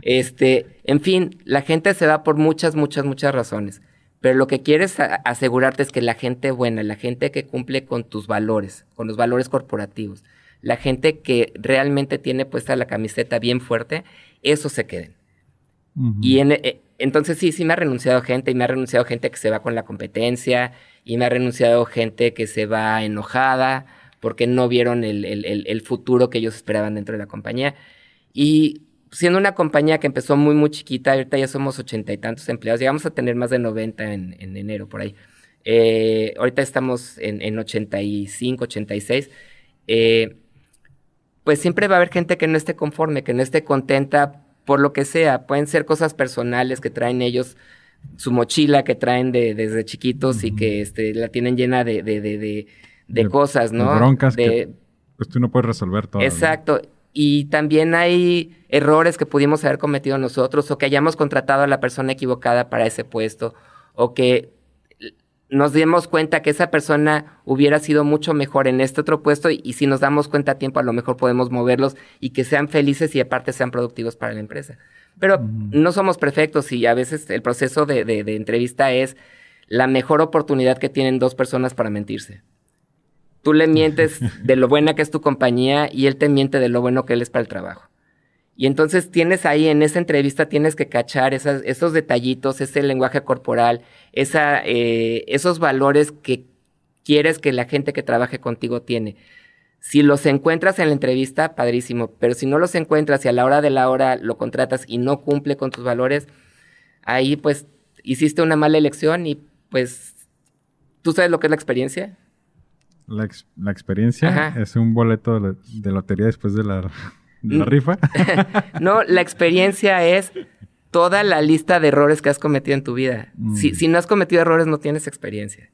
Este, en fin, la gente se va por muchas, muchas, muchas razones. Pero lo que quieres asegurarte es que la gente buena, la gente que cumple con tus valores, con los valores corporativos, la gente que realmente tiene puesta la camiseta bien fuerte, eso se queden. Y en, eh, entonces sí, sí me ha renunciado gente y me ha renunciado gente que se va con la competencia y me ha renunciado gente que se va enojada porque no vieron el, futuro que ellos esperaban dentro de la compañía. Y siendo una compañía que empezó muy, muy chiquita, ahorita ya somos ochenta y tantos empleados, llegamos a tener más de 90 en, en enero, por ahí. Eh, ahorita estamos en, en 85, 86. Eh, pues siempre va a haber gente que no esté conforme, que no esté contenta por lo que sea. Pueden ser cosas personales que traen ellos, su mochila que traen de, desde chiquitos y que este, la tienen llena de, de, de, de cosas, ¿no? De broncas que pues tú no puedes resolver todo. Exacto. Y también hay errores que pudimos haber cometido nosotros o que hayamos contratado a la persona equivocada para ese puesto o que nos demos cuenta que esa persona hubiera sido mucho mejor en este otro puesto y, si nos damos cuenta a tiempo a lo mejor podemos moverlos y que sean felices y aparte sean productivos para la empresa. Pero no somos perfectos y a veces el proceso de, de entrevista es la mejor oportunidad que tienen dos personas para mentirse. Tú le mientes de lo buena que es tu compañía y él te miente de lo bueno que él es para el trabajo. Y entonces tienes ahí en esa entrevista, tienes que cachar esos detallitos, ese lenguaje corporal, esa, eh, esos valores que quieres que la gente que trabaje contigo tiene. Si los encuentras en la entrevista, padrísimo, pero si no los encuentras y a la hora de la hora lo contratas y no cumple con tus valores, ahí pues hiciste una mala elección y pues tú sabes lo que es la experiencia. La, la experiencia es un boleto de, lotería después de la, mm. rifa. no, la experiencia es toda la lista de errores que has cometido en tu vida. Si, mm. si, no has cometido errores, no tienes experiencia.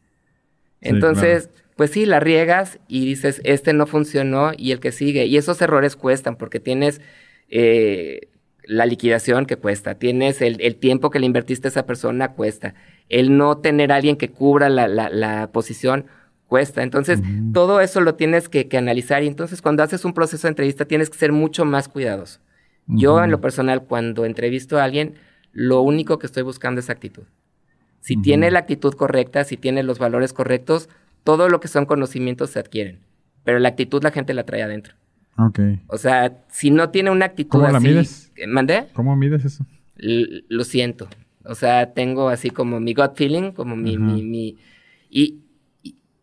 Entonces, pues sí, la riegas y dices, este no funcionó y el que sigue. Y esos errores cuestan porque tienes eh, la liquidación que cuesta, tienes el, el, tiempo que le invertiste a esa persona cuesta, el no tener a alguien que cubra la, la, la posición cuesta. Entonces, todo eso lo tienes que, analizar y entonces cuando haces un proceso de entrevista tienes que ser mucho más cuidadoso. Yo en lo personal, cuando entrevisto a alguien, lo único que estoy buscando es actitud. Si tiene la actitud correcta, si tiene los valores correctos, todo lo que son conocimientos se adquieren. Pero la actitud la gente la trae adentro. Ok. O sea, si no tiene una actitud ¿Cómo la mides? ¿Mandé? ¿Cómo mides eso? lo siento. O sea, tengo así como mi gut feeling, como mi, mi, mi... Y,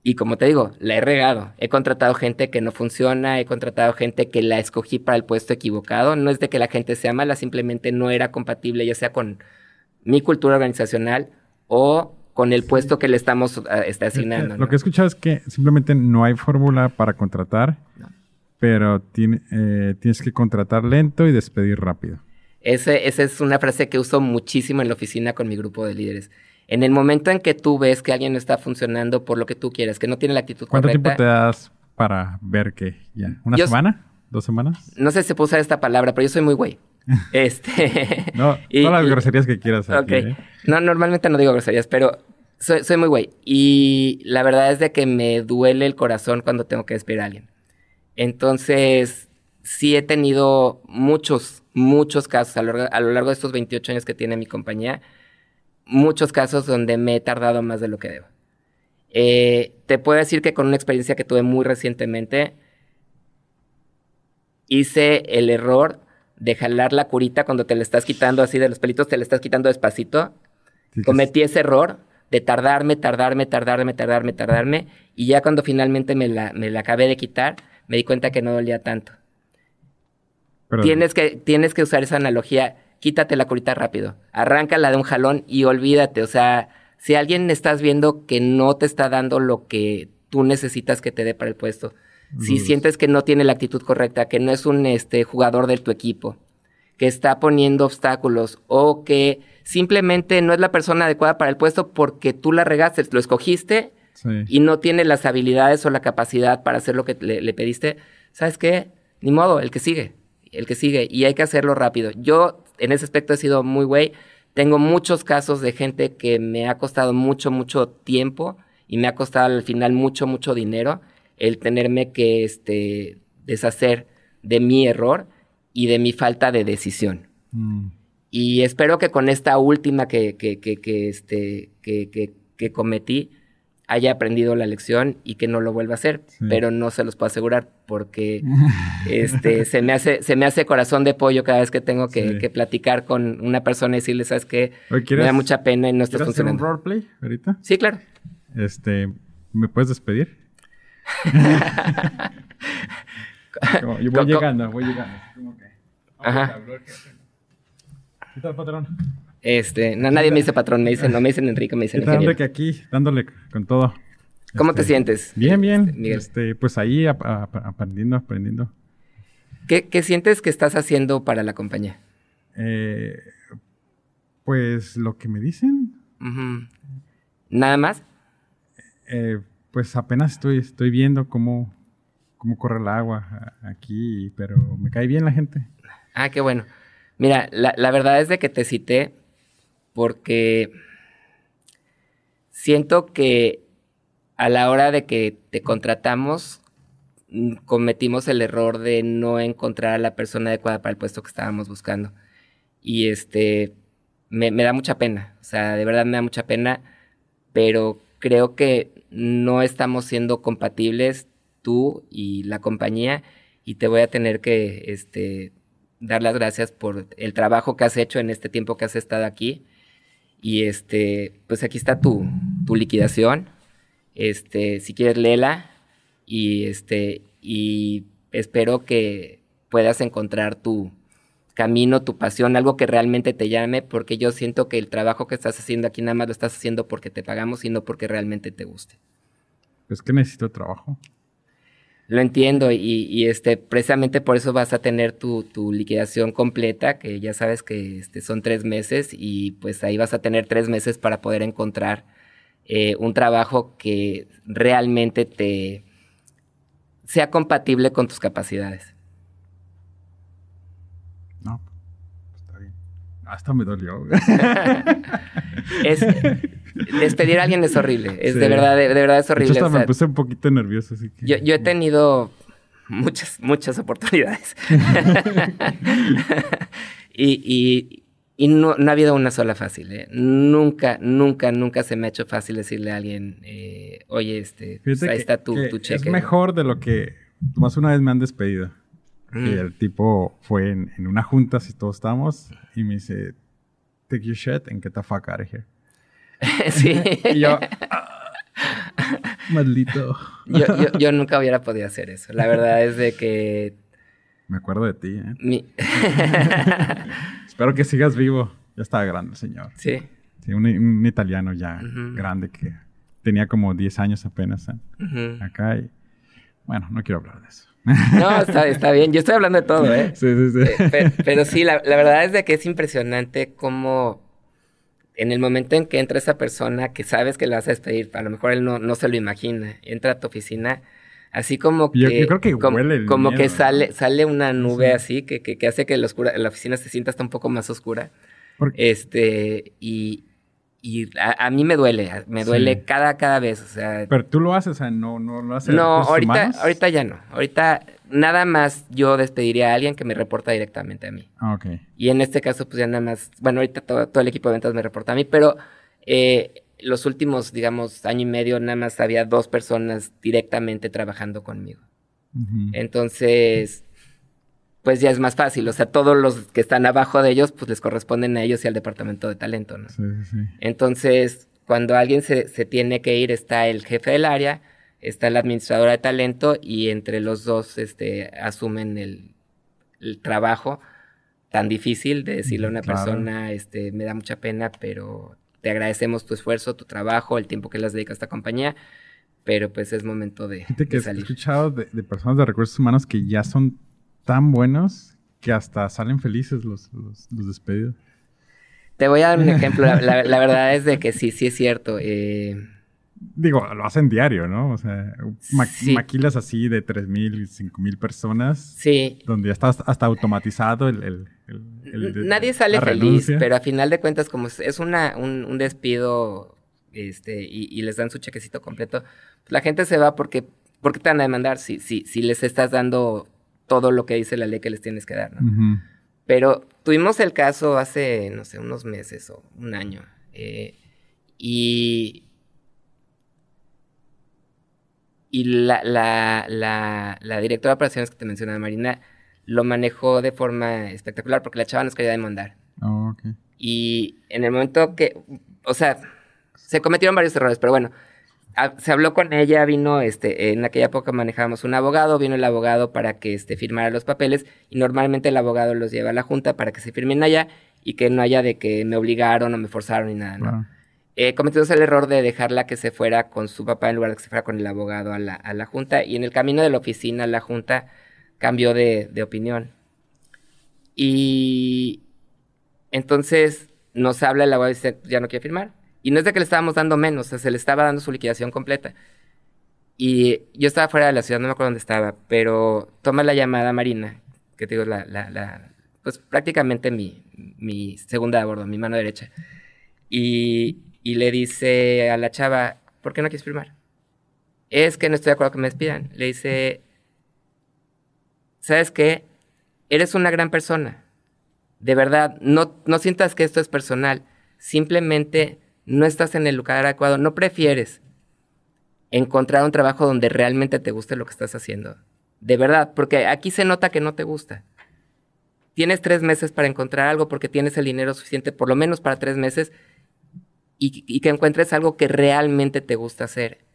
y como te digo, la he regado. He contratado gente que no funciona, he contratado gente que la escogí para el puesto equivocado. No es de que la gente sea mala, simplemente no era compatible, ya sea con mi cultura organizacional o con el puesto que le estamos uh, asignando. Lo que he escuchado es que simplemente no hay fórmula para contratar, pero tiene, eh, tienes que contratar lento y despedir rápido. Ese, esa es una frase que uso muchísimo en la oficina con mi grupo de líderes. En el momento en que tú ves que alguien no está funcionando por lo que tú quieres, que no tiene la actitud ¿Cuánto correcta. ¿Cuánto tiempo te das para ver que ya? ¿Una semana? ¿Dos semanas? No sé si se puede usar esta palabra, pero yo soy muy güey. este. no, todas las groserías que quieras. Aquí, ¿eh? No, normalmente no digo groserías, pero soy, soy muy güey. Y la verdad es de que me duele el corazón cuando tengo que despedir a alguien. Entonces, sí he tenido muchos, muchos casos a lo, a lo largo de estos 28 años que tiene mi compañía muchos casos donde me he tardado más de lo que debo. Eh, te puedo decir que con una experiencia que tuve muy recientemente, hice el error de jalar la curita cuando te la estás quitando así de los pelitos, te la estás quitando despacito. Cometí ese error de tardarme, tardarme, tardarme, tardarme, tardarme. Y ya cuando finalmente me la, me la acabé de quitar, me di cuenta que no dolía tanto. tienes, que, tienes que usar esa analogía quítate la curita rápido, arráncala de un jalón y olvídate, o sea, si alguien estás viendo que no te está dando lo que tú necesitas que te dé para el puesto, si sientes que no tiene la actitud correcta, que no es un este, jugador de tu equipo, que está poniendo obstáculos o que simplemente no es la persona adecuada para el puesto porque tú la regaste, lo escogiste y no tiene las habilidades o la capacidad para hacer lo que le, le pediste, ¿sabes qué? Ni modo, el que sigue, el que sigue y hay que hacerlo rápido. Yo en ese aspecto he sido muy güey. Tengo muchos casos de gente que me ha costado mucho, mucho tiempo y me ha costado al final mucho, mucho dinero el tenerme que este, deshacer de mi error y de mi falta de decisión. Mm. Y espero que con esta última que, que, que, que este, que, que, que cometí haya aprendido la lección y que no lo vuelva a hacer, Sí. pero no se los puedo asegurar porque este, se, me hace, se me hace corazón de pollo cada vez que tengo que, Sí. que platicar con una persona y decirle, ¿sabes qué? Oye, Me ¿quieres, da mucha pena y no estás ¿quieres hacer un funcionando. roleplay ahorita? Sí, claro. Este, ¿me puedes despedir? Como, yo voy llegando, voy llegando. como. ¿Qué tal, patrón? Este, no, nadie me dice patrón, me dicen, no me dicen Enrique, me ¿Qué dicen. Enrique? Aquí, dándole con todo. ¿Cómo te Este, sientes? Bien, bien. Miguel? Este, pues ahí ap- ap- aprendiendo, aprendiendo. ¿Qué, qué sientes que estás haciendo para la compañía? Eh, pues lo que me dicen. ¿Nada más? eh, pues apenas estoy, estoy viendo cómo, cómo corre el agua aquí, pero me cae bien la gente. Ah, qué bueno. Mira, la, la verdad es de que te cité porque siento que a la hora de que te contratamos mm, cometimos el error de no encontrar a la persona adecuada para el puesto que estábamos buscando. Y este, me, da mucha pena, o sea, de verdad me da mucha pena, pero creo que no estamos siendo compatibles tú y la compañía y te voy a tener que este, dar las gracias por el trabajo que has hecho en este tiempo que has estado aquí. Y este, pues aquí está tu, tu liquidación. Este, si quieres, léela. Y este, y espero que puedas encontrar tu camino, tu pasión, algo que realmente te llame, porque yo siento que el trabajo que estás haciendo aquí nada más lo estás haciendo porque te pagamos y no porque realmente te guste. Pues que necesito trabajo. Lo entiendo y, y, este, precisamente por eso vas a tener tu, tu liquidación completa, que ya sabes que este, son tres meses y pues ahí vas a tener tres meses para poder encontrar eh, un trabajo que realmente te sea compatible con tus capacidades. No, pues está bien. Hasta me dolió. Es, despedir a alguien es horrible, es Sí. de verdad, de, de verdad es horrible. hasta o sea, me puse un poquito nervioso, así que... Yo, yo he tenido muchas, muchas oportunidades. y y, y no, no ha habido una sola fácil. ¿eh? Nunca, nunca, nunca se me ha hecho fácil decirle a alguien, eh, oye, este, pues, ahí que- está tu, que tu Es cheque. mejor de lo que... Más una vez me han despedido. Mm. Y el tipo fue en, en una junta, así todos estábamos, y me dice, take your shit and get the fuck out of here. sí. Y yo, "Ah, maldito. yo, yo, yo nunca hubiera podido hacer eso. La verdad es de que Me acuerdo de ti, ¿eh? mi... Espero que sigas vivo. Ya estaba grande el señor. sí. Sí, un, un italiano ya grande que tenía como 10 años apenas ¿eh? Acá. Y, bueno, no quiero hablar de eso. No, está, está bien. Yo estoy hablando de todo, ¿eh? Sí, sí, sí. Eh, pe- pero, sí, la, la verdad es de que es impresionante cómo en el momento en que entra esa persona que sabes que la vas a despedir, a lo mejor él no, no se lo imagina, entra a tu oficina, así como que... Yo- yo creo que como, huele el como miedo, que sale, sale una nube Sí. así que, que, que hace que la, oscura- la oficina se sienta hasta un poco más oscura. Porque- Este, y, y a, a mí me duele, me duele Sí. cada, cada vez, o sea... Pero tú lo haces, o sea, no, no lo haces. No, ahorita, humanos? ahorita ya no. Ahorita nada más yo despediría a alguien que me reporta directamente a mí. Ah, ok. Y en este caso, pues ya nada más, bueno, ahorita todo, todo el equipo de ventas me reporta a mí, pero eh, los últimos, digamos, año y medio, nada más había dos personas directamente trabajando conmigo. Entonces, pues ya es más fácil. O sea, todos los que están abajo de ellos, pues les corresponden a ellos y al departamento de talento, ¿no? Sí, sí. Entonces, cuando alguien se, se tiene que ir, está el jefe del área, está la administradora de talento y entre los dos este, asumen el, el trabajo tan difícil de decirle a una Claro. persona, este, me da mucha pena, pero te agradecemos tu esfuerzo, tu trabajo, el tiempo que les dedicas a esta compañía, pero pues es momento de, de que he salir. escuchado de, de personas de recursos humanos que ya son tan buenos que hasta salen felices los, los, los despedidos. Te voy a dar un ejemplo, la, la- la verdad es de que sí, sí es cierto. eh, Digo, lo hacen diario, ¿no? O sea, ma- Sí. maquilas así de 3.000, 5.000 personas, sí, donde ya está hasta automatizado el... el- el- el de- Nadie sale feliz, renuncia. pero a final de cuentas, como es- una, un, un despido este, y, y les dan su chequecito completo, pues la gente se va porque, porque te van a demandar si, si, si les estás dando todo lo que dice la ley que les tienes que dar, ¿no? Pero tuvimos el caso hace, no sé, unos meses o un año. Eh, y. Y la, la, la, la, directora de operaciones que te mencionaba, Marina, lo manejó de forma espectacular porque la chava nos quería demandar. Oh, y en el momento que, o sea, se cometieron varios errores, pero bueno, se habló con ella, vino, este, en aquella época manejábamos un abogado, vino el abogado para que este, firmara los papeles y normalmente el abogado los lleva a la junta para que se firmen allá y que no haya de que me obligaron o me forzaron ni nada, ¿no? Eh, cometimos el error de dejarla que se fuera con su papá en lugar de que se fuera con el abogado a la, a la junta y en el camino de la oficina la junta cambió de, de opinión. Y entonces nos habla el abogado y dice, ya no quiere firmar. Y no es de que le estábamos dando menos, o sea, se le estaba dando su liquidación completa. Y yo estaba fuera de la ciudad, no me acuerdo dónde estaba, pero toma la llamada Marina, que te digo, la, la, la pues prácticamente mi, mi segunda a bordo, mi mano derecha. Y, y le dice a la chava, ¿por qué no quieres firmar? Es que no estoy de acuerdo que me despidan. Le dice, ¿sabes qué? Eres una gran persona. De verdad, no, no sientas que esto es personal. Simplemente no estás en el lugar adecuado, no prefieres encontrar un trabajo donde realmente te guste lo que estás haciendo. De verdad, porque aquí se nota que no te gusta. Tienes tres meses para encontrar algo porque tienes el dinero suficiente, por lo menos para tres meses, y, que encuentres algo que realmente te gusta hacer.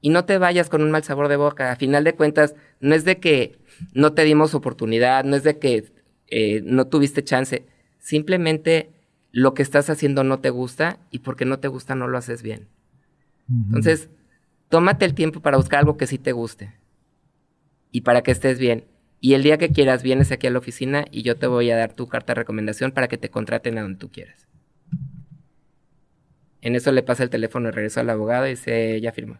Y no te vayas con un mal sabor de boca. A final de cuentas, no es de que no te dimos oportunidad, no es de que eh, no tuviste chance. Simplemente lo que estás haciendo no te gusta y porque no te gusta no lo haces bien. Entonces, tómate el tiempo para buscar algo que sí te guste y para que estés bien. Y el día que quieras vienes aquí a la oficina y yo te voy a dar tu carta de recomendación para que te contraten a donde tú quieras. En eso le pasa el teléfono y regreso al abogado y dice, ya firmó.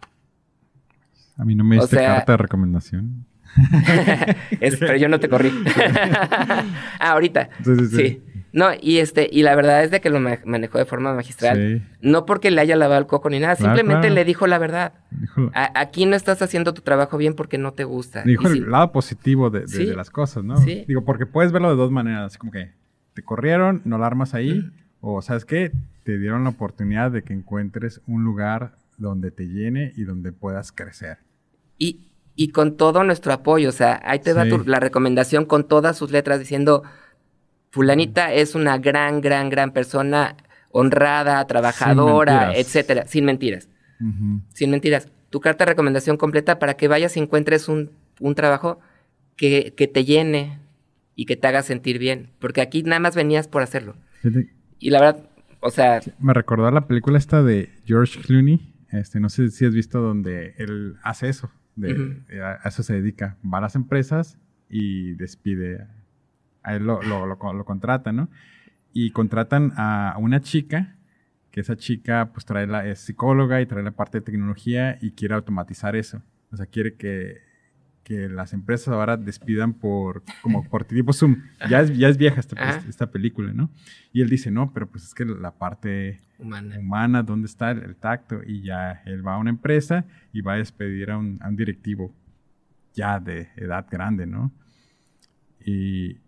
A mí no me diste carta de recomendación. pero yo no te corrí. ah, ahorita. sí. No, y este, y la verdad es de que lo manejó de forma magistral. No porque le haya lavado el coco ni nada, simplemente le dijo la verdad. aquí no estás haciendo tu trabajo bien porque no te gusta. Dijo el lado positivo de, las cosas, ¿no? Digo, porque puedes verlo de dos maneras, como que te corrieron, no la armas ahí, o sabes qué, te dieron la oportunidad de que encuentres un lugar donde te llene y donde puedas crecer. Y, y con todo nuestro apoyo, o sea, ahí te da la recomendación con todas sus letras diciendo fulanita es una gran, gran, gran persona, honrada, trabajadora, etcétera, sin mentiras. Sin mentiras. Tu carta de recomendación completa para que vayas y encuentres un, trabajo que, te llene y que te haga sentir bien. Porque aquí nada más venías por hacerlo. Y la verdad, o sea... Me recordó la película esta de George Clooney. Este, no sé si has visto donde él hace eso. Eh, a eso se dedica. Va a las empresas y despide a él lo, lo, lo, contratan, ¿no? Y contratan a una chica, que esa chica pues trae la, es psicóloga y trae la parte de tecnología y quiere automatizar eso. O sea, quiere que, que las empresas ahora despidan por, como por tipo Zoom. Ya es, ya es vieja esta, esta, película, ¿no? Y él dice, no, pero pues es que la parte humana, humana ¿dónde está el, tacto? Y ya él va a una empresa y va a despedir a un, a un directivo ya de edad grande, ¿no? Y,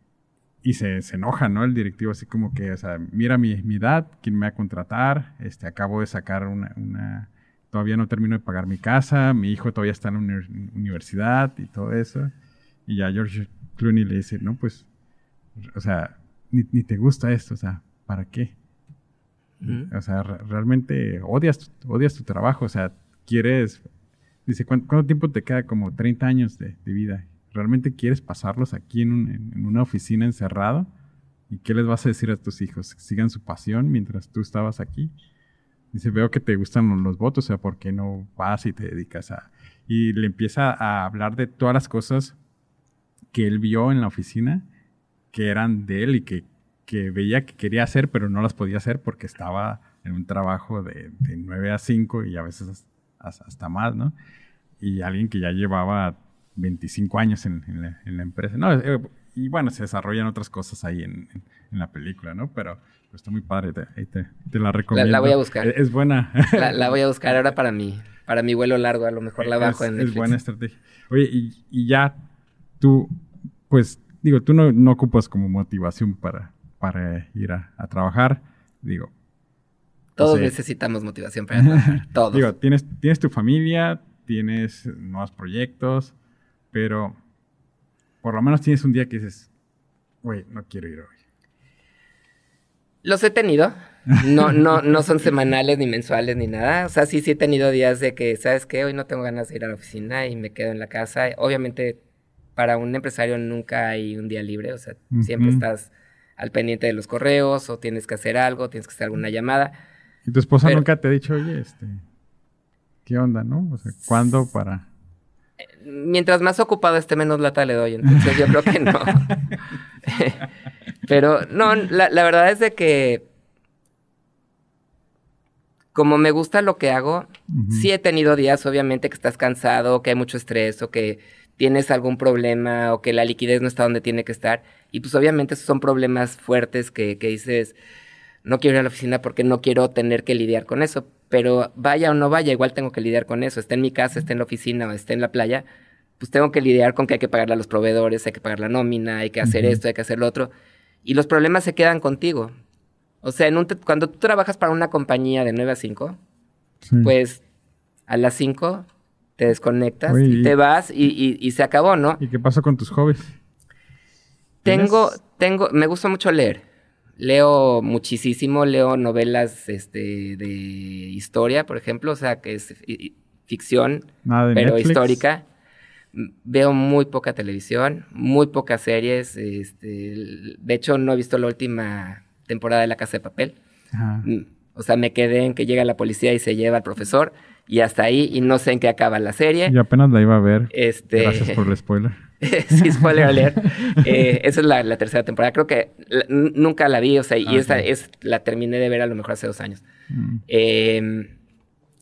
y se, se, enoja, ¿no? El directivo así como que, o sea, mira mi, mi edad, quién me va a contratar, este, acabo de sacar una, una, todavía no termino de pagar mi casa, mi hijo todavía está en la universidad y todo eso. Y ya George Clooney le dice, no, pues, o sea, ni, ni te gusta esto, o sea, ¿para qué? O sea, realmente odias, odias tu trabajo, o sea, quieres, dice, ¿cuánto, tiempo te queda? Como 30 años de, de vida. ¿Realmente quieres pasarlos aquí en, una oficina encerrado? ¿Y qué les vas a decir a tus hijos? ¿Que sigan su pasión mientras tú estabas aquí? Dice, veo que te gustan los votos, o sea, ¿por qué no vas y te dedicas a...? Y le empieza a hablar de todas las cosas que él vio en la oficina, que eran de él y que, veía que quería hacer, pero no las podía hacer porque estaba en un trabajo de, de 9 a 5 y a veces hasta más, ¿no? Y alguien que ya llevaba 25 años en, la, empresa. No, eh, y bueno, se desarrollan otras cosas ahí en, la película, ¿no? Pero, está muy padre, te, te, la recomiendo. La, voy a buscar. Es, buena. La, voy a buscar ahora para mi, para mi vuelo largo, a lo mejor la bajo en Netflix. Es buena estrategia. Oye, y, y ya tú, pues, digo, tú no, no ocupas como motivación para, para ir a, a trabajar, digo. Todos necesitamos motivación para trabajar, todos. Digo, tienes, tienes tu familia, tienes nuevos proyectos, pero por lo menos tienes un día que dices, güey, no quiero ir hoy. Los he tenido. No, no, no son semanales ni mensuales ni nada. O sea, sí, sí he tenido días de que, ¿sabes qué? Hoy no tengo ganas de ir a la oficina y me quedo en la casa. Obviamente, para un empresario nunca hay un día libre. O sea, siempre estás al pendiente de los correos o tienes que hacer algo, tienes que hacer alguna llamada. Y tu esposa Pero- nunca te ha dicho, oye, este, ¿qué onda, no? O sea, ¿cuándo para...? Mientras más ocupado esté, menos lata le doy. Entonces yo creo que no. Pero no, la, la verdad es de que como me gusta lo que hago, Ujú. sí he tenido días, obviamente, que estás cansado, que hay mucho estrés o que tienes algún problema o que la liquidez no está donde tiene que estar. Y pues obviamente esos son problemas fuertes que, que dices, no quiero ir a la oficina porque no quiero tener que lidiar con eso. Pero vaya o no vaya, igual tengo que lidiar con eso. Esté en mi casa, esté en la oficina o esté en la playa, pues tengo que lidiar con que hay que pagarle a los proveedores, hay que pagar la nómina, hay que hacer esto, hay que hacer lo otro. Y los problemas se quedan contigo. O sea, en un te- cuando tú trabajas para una compañía de 9 a 5, Sí. pues a las 5 te desconectas y te vas y, y- y se acabó, ¿no? ¿Y qué pasó con tus hobbies? Tengo, ¿Tienes? tengo, me gusta mucho leer. Leo muchísimo, leo novelas este, de historia, por ejemplo, o sea, que es ficción, de pero Netflix. histórica. Veo muy poca televisión, muy pocas series. Este, de hecho, no he visto la última temporada de La Casa de Papel. Ajá. O sea, me quedé en que llega la policía y se lleva al profesor y hasta ahí y no sé en qué acaba la serie. Yo apenas la iba a ver. Este, Gracias por el spoiler. sí, spoiler alert. Eh, esa es la, la tercera temporada. Creo que la- nunca la vi, o sea, y Ah, esa ok. es la terminé de ver a lo mejor hace dos años. Mm. Eh,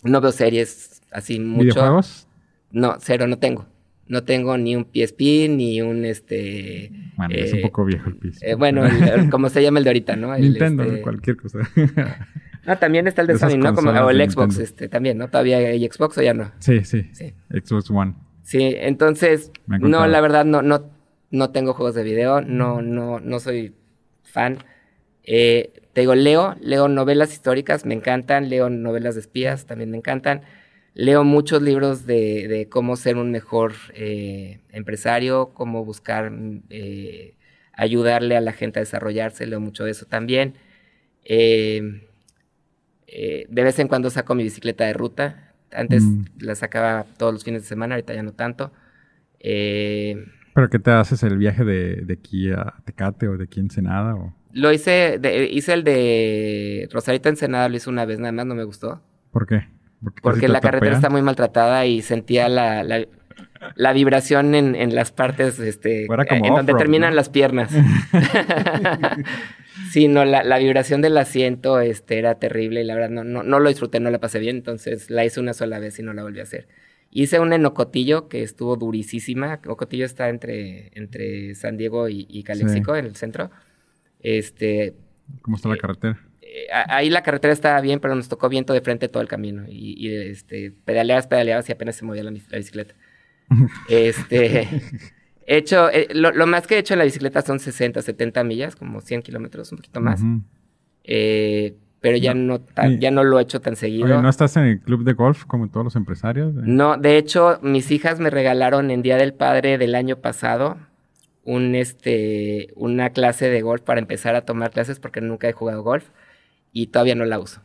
no veo series así mucho. ¿Videojuegos? No, cero, no tengo. No tengo ni un PSP, ni un este. Bueno, es un eh, poco viejo el piso. eh, bueno, el- el- como se llama el de ahorita, ¿no? El, Nintendo, este- cualquier cosa. No, también está el de Sony, ¿no? Como, o el Xbox, Nintendo. este, también, ¿no? Todavía hay Xbox o ya no. sí, sí, Sí. Xbox One. Sí, entonces, no, la verdad, no, no, no tengo juegos de video, no, no, no soy fan. Eh, te digo, leo, leo novelas históricas, me encantan, leo novelas de espías, también me encantan. Leo muchos libros de, de cómo ser un mejor eh, empresario, cómo buscar eh, ayudarle a la gente a desarrollarse, leo mucho de eso también. Eh, de vez en cuando saco mi bicicleta de ruta. Antes Mm. la sacaba todos los fines de semana, ahorita ya no tanto. Eh, ¿Pero qué te haces el viaje de, de aquí a Tecate o de aquí a Ensenada? O... lo hice, de- hice el de Rosarito Ensenada, lo hice una vez nada más, no me gustó. ¿Por qué? Porque, la carretera está muy maltratada y sentía la, la, la vibración en, en las partes, este, como en donde terminan ¿no? las piernas. sí, no, la, la vibración del asiento este, era terrible y la verdad no, no, no lo disfruté, no la pasé bien, entonces la hice una sola vez y no la volví a hacer. Hice una en Ocotillo que estuvo durisísima. Ocotillo está entre, entre San Diego y, y Calexico, en el centro. Este, ¿Cómo está la carretera? eh, ahí la carretera estaba bien, pero nos tocó viento de frente todo el camino. Y, y, este, pedaleabas, pedaleabas y apenas se movía la, la bicicleta. este, he hecho, eh, lo, lo más que he hecho en la bicicleta son 60, 70 millas, como 100 kilómetros, un poquito más. Eh, pero ya no, tan- ya no lo he hecho tan seguido. Oye, ¿no estás en el club de golf como todos los empresarios? No, de hecho, mis hijas me regalaron en Día del Padre del año pasado un este una clase de golf para empezar a tomar clases porque nunca he jugado golf y todavía no la uso.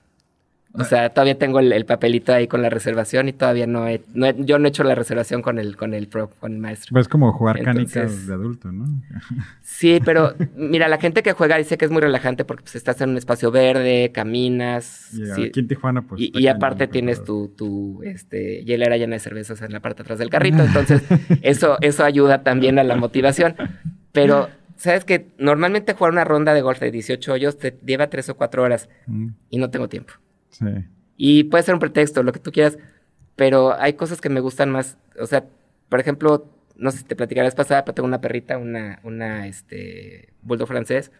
O sea, todavía tengo el, el papelito ahí con la reservación y todavía no he, no he- yo no he hecho la reservación con el con el pro, con el maestro. Pues como jugar Entonces- canicas de adulto, ¿no? Sí, pero mira, la gente que juega dice que es muy relajante porque pues, estás en un espacio verde, caminas, Y sí, aquí en Tijuana, pues. y, aparte pero- tienes tu, tu este, hielera llena de cervezas en la parte de atrás del carrito. Entonces, eso, eso ayuda también a la motivación. Pero, ¿sabes que Normalmente jugar una ronda de golf de 18 hoyos te lleva 3 o 4 horas Mm, y no tengo tiempo. Sí. Y puede ser un pretexto, lo que tú quieras, pero hay cosas que me gustan más. O sea, por ejemplo, no sé si te platicaré la vez pasada, pero tengo una perrita, una, una este, bulldog francés.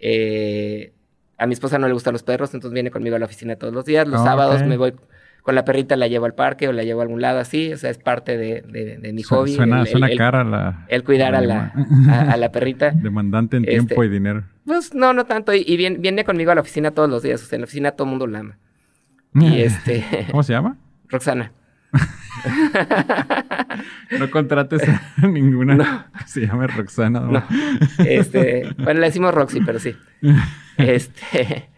Eh, a mi esposa no le gustan los perros, entonces viene conmigo a la oficina todos los días. Los Ah, sábados ok. me voy con la perrita la llevo al parque o la llevo a algún lado así, o sea, es parte de, de, mi hobby. Suena, suena cara la... El cuidar a, la, a, la perrita. Demandante en tiempo este, y dinero. Pues no, no tanto, y, viene, viene, conmigo a la oficina todos los días, o sea, en la oficina todo el mundo la ama. Y este... ¿Cómo se llama? Roxana. no contrates a ninguna que se llame Roxana. No. Este, bueno, le decimos Roxy, pero sí. Este...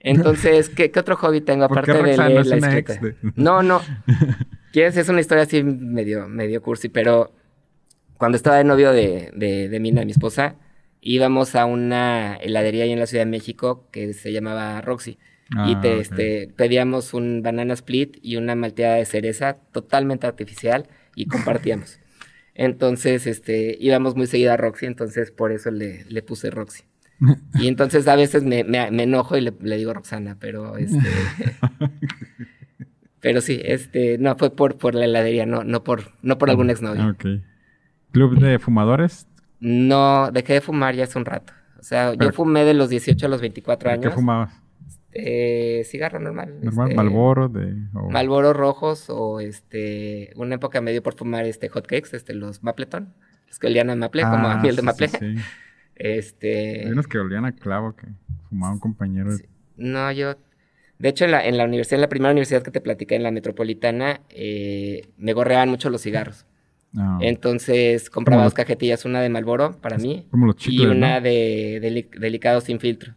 Entonces, ¿qué, otro hobby tengo aparte de leer la escrita? No, no. Quieres, es una historia así medio, medio cursi, pero cuando estaba de novio de, de, de Mina, mi esposa, íbamos a una heladería ahí en la Ciudad de México que se llamaba Roxy. y ah, te, este, pedíamos un banana split y una malteada de cereza totalmente artificial y compartíamos. entonces, este, íbamos muy seguido a Roxy, entonces por eso le, le puse Roxy. Y entonces a veces me, enojo y le, digo Roxana, pero este. pero sí, este, no fue por, por la heladería, no, no por, no por algún exnovio. Ok. ¿Club de fumadores? No, dejé de fumar ya hace un rato. O sea, yo fumé de los 18 a los 24 años. ¿Qué fumabas? Eh, cigarro normal. Normal, este, Malboro de. Malboro rojos o este. Una época me dio por fumar este hotcakes, este, los Mapleton. Los que olían a Maple, como a ah, miel de Maple. Sí, este... Hay unos que olían a clavo que fumaba un compañero. No, yo... De hecho, en la, en la universidad, en la primera universidad que te platicé, en la metropolitana, eh, me gorreaban mucho los cigarros. Ah. Entonces compraba dos cajetillas, una de Malboro para mí y una de, de delicado sin filtro.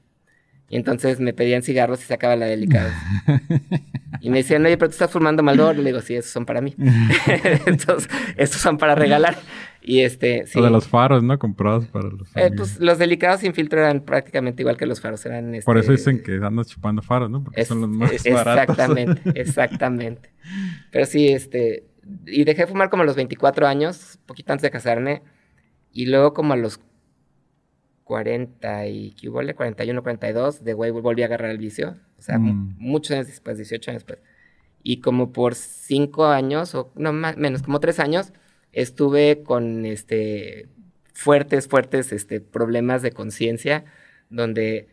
Y entonces me pedían cigarros y sacaba la delicada. y me decían, oye, pero tú estás fumando Malboro. Le digo, sí, esos son para mí. entonces, estos son para regalar. Y este, sí. O de los faros, ¿no? Comprados para los eh, Pues los delicados sin filtro eran prácticamente igual que los faros. Eran, Por eso este, dicen que andas chupando faros, ¿no? Porque son los más exactamente, Exactamente, Pero sí, este... Y dejé de fumar como a los 24 años, poquito antes de casarme. Y luego como a los 40 y ¿qué 41, 42, de güey volví a agarrar el vicio. O sea, mm. muchos años después, 18 años después. Y como por 5 años, o no más, menos, como 3 años, estuve con este fuertes, fuertes este, problemas de conciencia, donde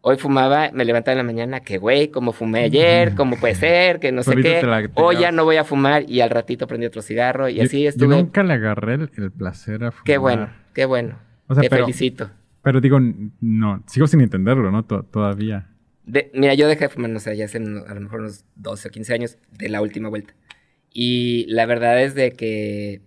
hoy fumaba, me levantaba en la mañana, que güey, como fumé ayer, cómo puede ser, que no sé qué, hoy ya no voy a fumar y al ratito prendí otro cigarro y así estuve. Yo nunca le agarré el, placer a fumar. Qué bueno, qué bueno. Te felicito. Pero digo, no, sigo sin entenderlo, ¿no? todavía. mira, yo dejé de fumar, no sé, ya hace a lo mejor unos 12 o 15 años de la última vuelta. Y la verdad es de que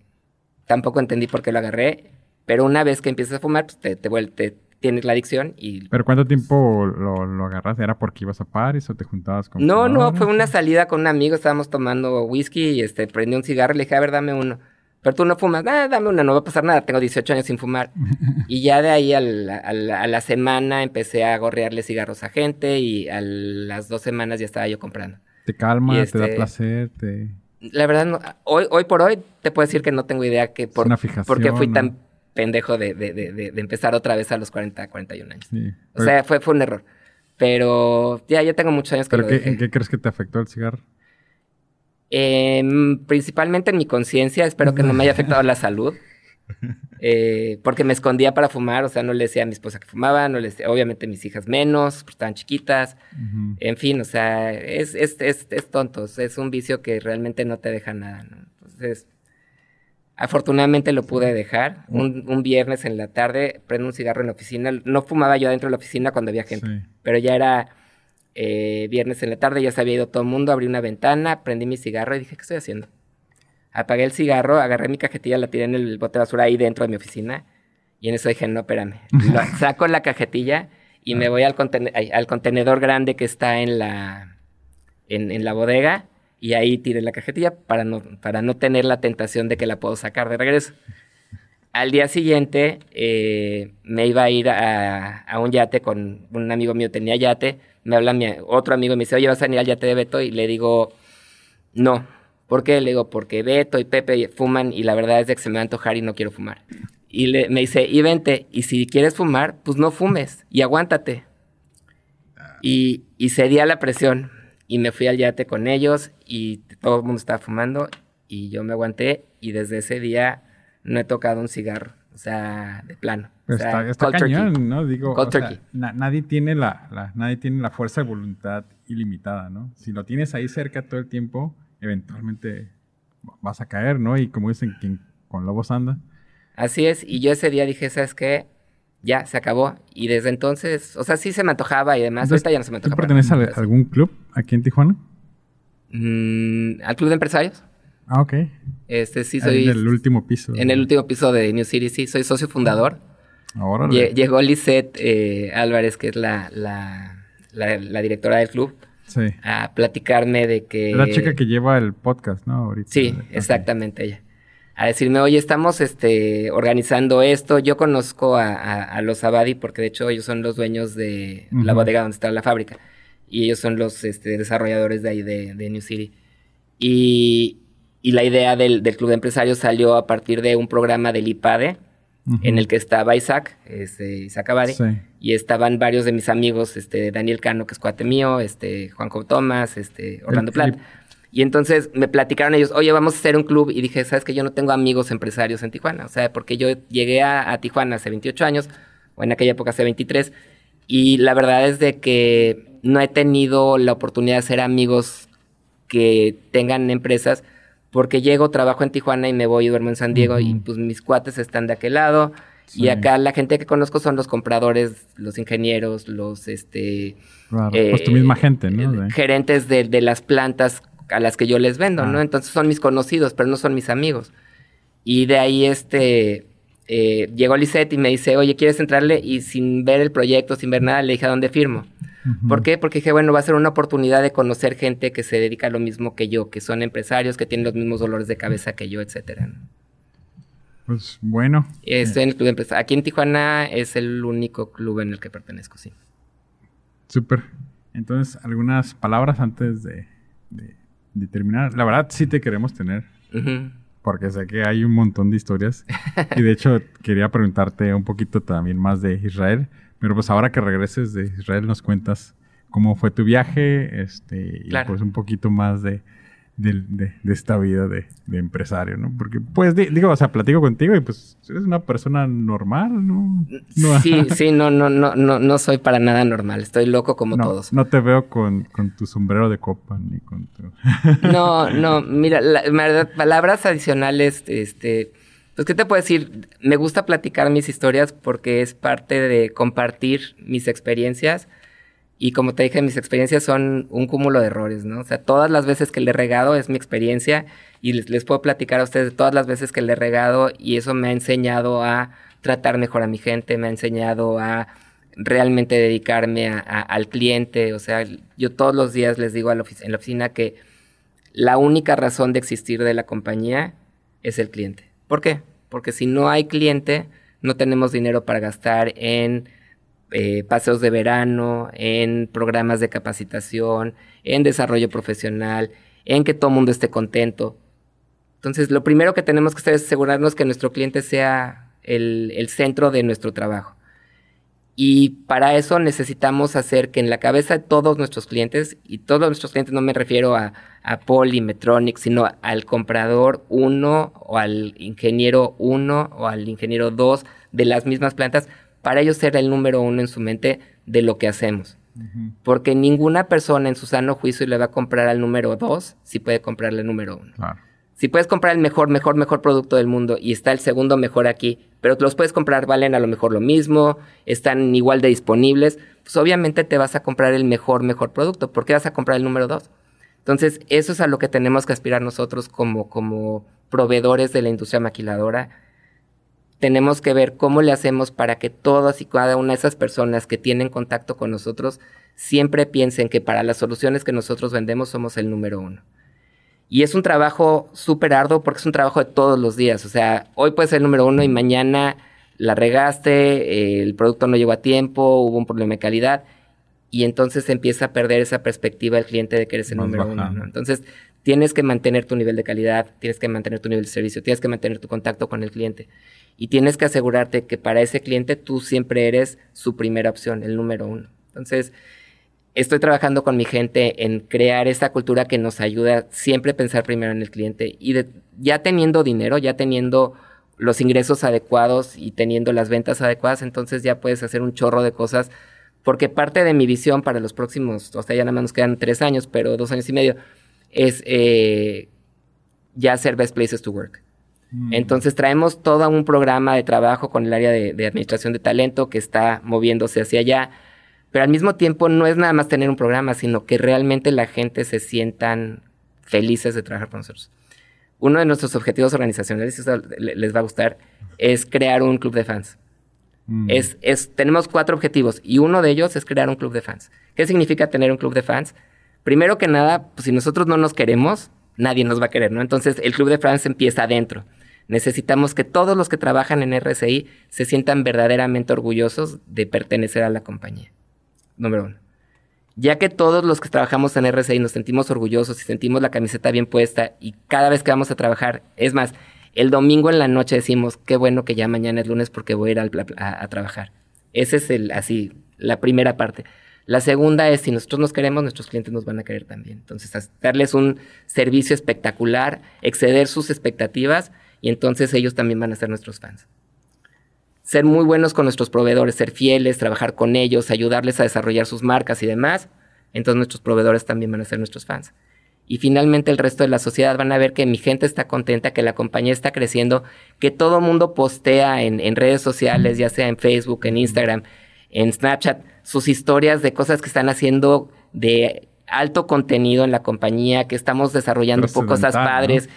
tampoco entendí por qué lo agarré, pero una vez que empiezas a fumar, pues te, te, tienes la adicción y... ¿Pero cuánto tiempo lo, lo agarraste? ¿Era porque ibas a París o te juntabas con... No, no, fue una salida con un amigo, estábamos tomando whisky y este, prendí un cigarro y le dije, a ver, dame uno. Pero tú no fumas, ah, dame una, no va a pasar nada, tengo 18 años sin fumar. y ya de ahí a la, semana empecé a gorrearle cigarros a gente y a las dos semanas ya estaba yo comprando. Te calma, te da este, placer, te... La verdad, hoy, hoy por hoy te puedo decir que no tengo idea que por, qué fui tan pendejo de, de, de, empezar otra vez a los 40, 41 años. o sea, fue, fue un error. Pero ya, ya tengo muchos años que lo ¿En qué crees que te afectó el cigarro? Em, principalmente en mi conciencia, espero que no me haya afectado la salud. Eh, porque me escondía para fumar, o sea, no le decía a mi esposa que fumaba, no le decía, obviamente mis hijas menos, porque estaban chiquitas. En fin, o sea, es, es, es, es, tonto, es un vicio que realmente no te deja nada, ¿no? Entonces, afortunadamente lo pude dejar. Un, un, viernes en la tarde, prendo un cigarro en la oficina. No fumaba yo dentro de la oficina cuando había gente, pero ya era eh, viernes en la tarde, ya se había ido todo el mundo, abrí una ventana, prendí mi cigarro y dije, ¿qué estoy haciendo? Apagué el cigarro, agarré mi cajetilla, la tiré en el bote de basura ahí dentro de mi oficina y en eso dije, no, espérame. saco la cajetilla y me voy al, al, contenedor grande que está en la, en, la bodega y ahí tiré la cajetilla para no, para no tener la tentación de que la puedo sacar de regreso. Al día siguiente eh, me iba a ir a, a, un yate con un amigo mío, tenía yate, me habla mi otro amigo y me dice, oye, vas a venir al yate de Beto, y le digo, no. ¿Por qué? Le digo, porque Beto y Pepe fuman y la verdad es de que se me va a antojar y no quiero fumar. Y le, me dice, y vente, y si quieres fumar, pues no fumes y aguántate. Y, y cedí a la presión y me fui al yate con ellos y todo el mundo estaba fumando y yo me aguanté y desde ese día no he tocado un cigarro. O sea, de plano. O sea, está, turkey. ¿no? Digo, Cold o sea, turkey. na- nadie, tiene la, la- nadie tiene la fuerza de voluntad ilimitada, ¿no? Si lo tienes ahí cerca todo el tiempo, eventualmente vas a caer, ¿no? Y como dicen, quien con lobos anda. Así es, y yo ese día dije, ¿sabes qué? Ya, se acabó. Y desde entonces, o sea, sí se me antojaba y demás. Entonces, Ahorita ya no se me ¿Tú antoja. para perteneces a algún club aquí en Tijuana? Mm, ¿Al club de empresarios? Ah, ok. Este, sí, Ahí soy... en el último piso. En el último piso de New City, sí, soy socio fundador. Ahora. Lle- Llegó Lisette eh, Álvarez, que es la, la, la- la directora del club, Sí. a platicarme de que... La chica que lleva el podcast, ¿no? Ahorita. Sí, exactamente ella. A decirme, oye, estamos este, organizando esto. Yo conozco a, a- a los Abadi porque de hecho ellos son los dueños de la bodega donde está la fábrica. Y ellos son los este, desarrolladores de ahí de, de New City. Y, y la idea del, del club de empresarios salió a partir de un programa del IPADE Ujú. en el que estaba Isaac, este, Isaac Abadi. Sí. Y estaban varios de mis amigos, este, Daniel Cano, que es cuate mío, este, Juanjo Tomás, este, Orlando Plat. Y entonces me platicaron ellos, oye, vamos a hacer un club. Y dije, ¿sabes que Yo no tengo amigos empresarios en Tijuana. O sea, porque yo llegué a, a Tijuana hace 28 años, o en aquella época hace 23. Y la verdad es de que no he tenido la oportunidad de hacer amigos que tengan empresas, porque llego, trabajo en Tijuana y me voy y duermo en San Diego y pues mis cuates están de aquel lado. Sí. Y acá la gente que conozco son los compradores, los ingenieros, los este Claro. eh, pues tu misma gente, ¿no? De- gerentes de, de las plantas a las que yo les vendo, Ah. ¿no? Entonces son mis conocidos, pero no son mis amigos. Y de ahí este eh, llegó Lisette y me dice, oye, ¿quieres entrarle? Y sin ver el proyecto, sin ver nada, le dije, ¿a dónde firmo? ¿Por qué? Porque dije, bueno, va a ser una oportunidad de conocer gente que se dedica a lo mismo que yo, que son empresarios, que tienen los mismos dolores de cabeza que yo, etcétera. ¿no? Pues bueno. Estoy en el club de empresarios. Aquí en Tijuana es el único club en el que pertenezco, sí. Súper. Entonces, algunas palabras antes de, de- de terminar. La verdad, sí te queremos tener, porque sé que hay un montón de historias. y de hecho, quería preguntarte un poquito también más de Israel. Pero pues ahora que regreses de Israel, nos cuentas cómo fue tu viaje este, y Claro. pues un poquito más de, de, de esta vida de, de empresario, ¿no? Porque, pues, di- digo, o sea, platico contigo y pues eres una persona normal, ¿no? No- Sí, sí, no, no, no, no, no soy para nada normal. Estoy loco como no, todos. No te veo con, con tu sombrero de copa ni con tu... No, no, mira, la, la verdad, palabras adicionales, este, pues, ¿qué te puedo decir? Me gusta platicar mis historias porque es parte de compartir mis experiencias. Y como te dije, mis experiencias son un cúmulo de errores, ¿no? O sea, todas las veces que le he regado es mi experiencia y les, les puedo platicar a ustedes de todas las veces que le he regado y eso me ha enseñado a tratar mejor a mi gente, me ha enseñado a realmente dedicarme a- a- al cliente. O sea, yo todos los días les digo a la en la oficina que la única razón de existir de la compañía es el cliente. ¿Por qué? Porque si no hay cliente, no tenemos dinero para gastar en eh, paseos de verano, en programas de capacitación, en desarrollo profesional, en que todo el mundo esté contento. Entonces, lo primero que tenemos que hacer es asegurarnos que nuestro cliente sea el, el centro de nuestro trabajo. Y para eso necesitamos hacer que en la cabeza de todos nuestros clientes, y todos nuestros clientes no me refiero a, a Poly, Metronic, sino al comprador 1 o al ingeniero 1 o al ingeniero 2 de las mismas plantas, para ellos ser el número uno en su mente de lo que hacemos. Porque ninguna persona en su sano juicio le va a comprar al número 2 si puede comprarle al número 1. Claro. Si puedes comprar el mejor, mejor, mejor producto del mundo y está el segundo mejor aquí, pero los puedes comprar, valen a lo mejor lo mismo, están igual de disponibles, pues obviamente te vas a comprar el mejor, mejor producto. ¿Por qué vas a comprar el número dos? Entonces, eso es a lo que tenemos que aspirar nosotros como, como proveedores de la industria maquiladora. Tenemos que ver cómo le hacemos para que todas y cada una de esas personas que tienen contacto con nosotros siempre piensen que para las soluciones que nosotros vendemos somos el número uno. Y es un trabajo súper arduo porque es un trabajo de todos los días. O sea, hoy puedes ser el número uno y mañana la regaste, eh, el producto no llegó a tiempo, hubo un problema de calidad. Y entonces empieza a perder esa perspectiva del cliente de que eres el número uno. Entonces, tienes que mantener tu nivel de calidad, tienes que mantener tu nivel de servicio, tienes que mantener tu contacto con el cliente. Y tienes que asegurarte que para ese cliente tú siempre eres su primera opción, el número uno. Entonces, estoy trabajando con mi gente en crear esta cultura que nos ayuda siempre a pensar primero en el cliente y de- ya teniendo dinero, ya teniendo los ingresos adecuados y teniendo las ventas adecuadas, entonces ya puedes hacer un chorro de cosas. Porque parte de mi visión para los próximos, o sea, ya nada más nos quedan tres años, pero dos años y medio, es eh, ya ser Best Places to Work. Mm. Entonces traemos todo un programa de trabajo con el área de, de, administración de talento que está moviéndose hacia allá, pero al mismo tiempo no es nada más tener un programa, sino que realmente la gente se sientan felices de trabajar con nosotros uno de nuestros objetivos organizacionales, eso les va a gustar, es crear un club de fans. Mm. Es, es, tenemos cuatro objetivos y uno de ellos es crear un club de fans. ¿Qué significa tener un club de fans? Primero que nada, pues, si nosotros no nos queremos, nadie nos va a querer, ¿no? Entonces el club de fans empieza adentro. Necesitamos que todos los que trabajan en RSI se sientan verdaderamente orgullosos de pertenecer a la compañía. Número uno ya que todos los que trabajamos en RCI nos sentimos orgullosos y sentimos la camiseta bien puesta y cada vez que vamos a trabajar, es más, el domingo en la noche decimos, qué bueno que ya mañana es lunes porque voy a ir a, trabajar. Ese es el, así, la primera parte. La segunda es, si nosotros nos queremos, nuestros clientes nos van a querer también. Entonces, darles un servicio espectacular, exceder sus expectativas y entonces ellos también van a ser nuestros fans. Ser muy buenos con nuestros proveedores, ser fieles, trabajar con ellos, ayudarles a desarrollar sus marcas y demás. Entonces nuestros proveedores también van a ser nuestros fans. Y finalmente el resto de la sociedad van a ver que mi gente está contenta, que la compañía está creciendo, que todo mundo postea en, en redes sociales, ya sea en Facebook, en Instagram, en Snapchat, sus historias de cosas que están haciendo de alto contenido en la compañía, que estamos desarrollando cosas padres,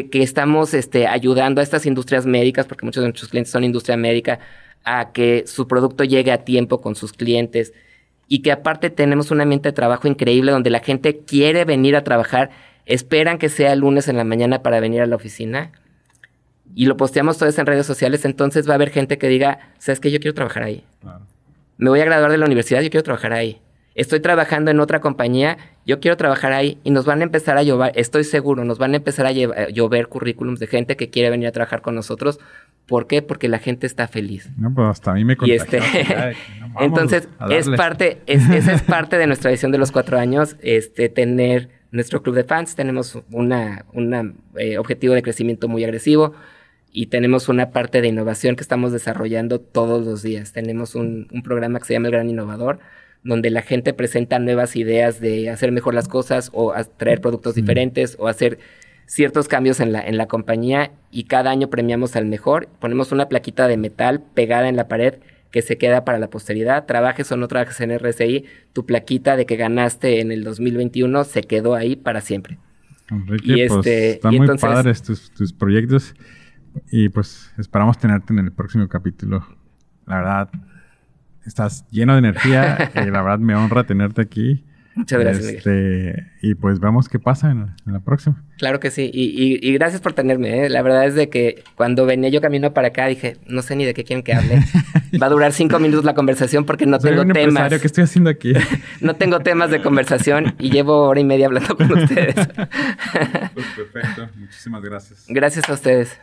que, estamos este, ayudando a estas industrias médicas, porque muchos de nuestros clientes son industria médica, a que su producto llegue a tiempo con sus clientes y que aparte tenemos un ambiente de trabajo increíble donde la gente quiere venir a trabajar, esperan que sea lunes en la mañana para venir a la oficina y lo posteamos todo eso en redes sociales, entonces va a haber gente que diga, ¿sabes qué? Yo quiero trabajar ahí. Me voy a graduar de la universidad, yo quiero trabajar ahí estoy trabajando en otra compañía, yo quiero trabajar ahí y nos van a empezar a llover, estoy seguro, nos van a empezar a llover currículums de gente que quiere venir a trabajar con nosotros. ¿Por qué? Porque la gente está feliz. No, pues hasta a mí me y este, Entonces, es parte, esa es parte de nuestra visión de los cuatro años, este, tener nuestro club de fans. Tenemos un una, eh, objetivo de crecimiento muy agresivo y tenemos una parte de innovación que estamos desarrollando todos los días. Tenemos un, un programa que se llama El Gran Innovador, donde la gente presenta nuevas ideas de hacer mejor las cosas o traer productos diferentes o hacer ciertos cambios en la, en la compañía y cada año premiamos al mejor. Ponemos una plaquita de metal pegada en la pared que se queda para la posteridad. Trabajes o no trabajes en RCI, tu plaquita de que ganaste en el 2021 se quedó ahí para siempre. Enrique, pues, este, están muy padres tus, tus proyectos y pues esperamos tenerte en el próximo capítulo. La verdad, estás lleno de energía y la verdad me honra tenerte aquí. Muchas gracias. Este, y pues vemos qué pasa en, la próxima. Claro que sí. Y, gracias por tenerme. ¿eh? La verdad es de que cuando venía yo camino para acá dije, no sé ni de qué quieren que hable. Va a durar cinco minutos la conversación porque no tengo un temas. ¿Qué estoy haciendo aquí? no tengo temas de conversación y llevo hora y media hablando con ustedes. pues perfecto. Muchísimas gracias. Gracias a ustedes.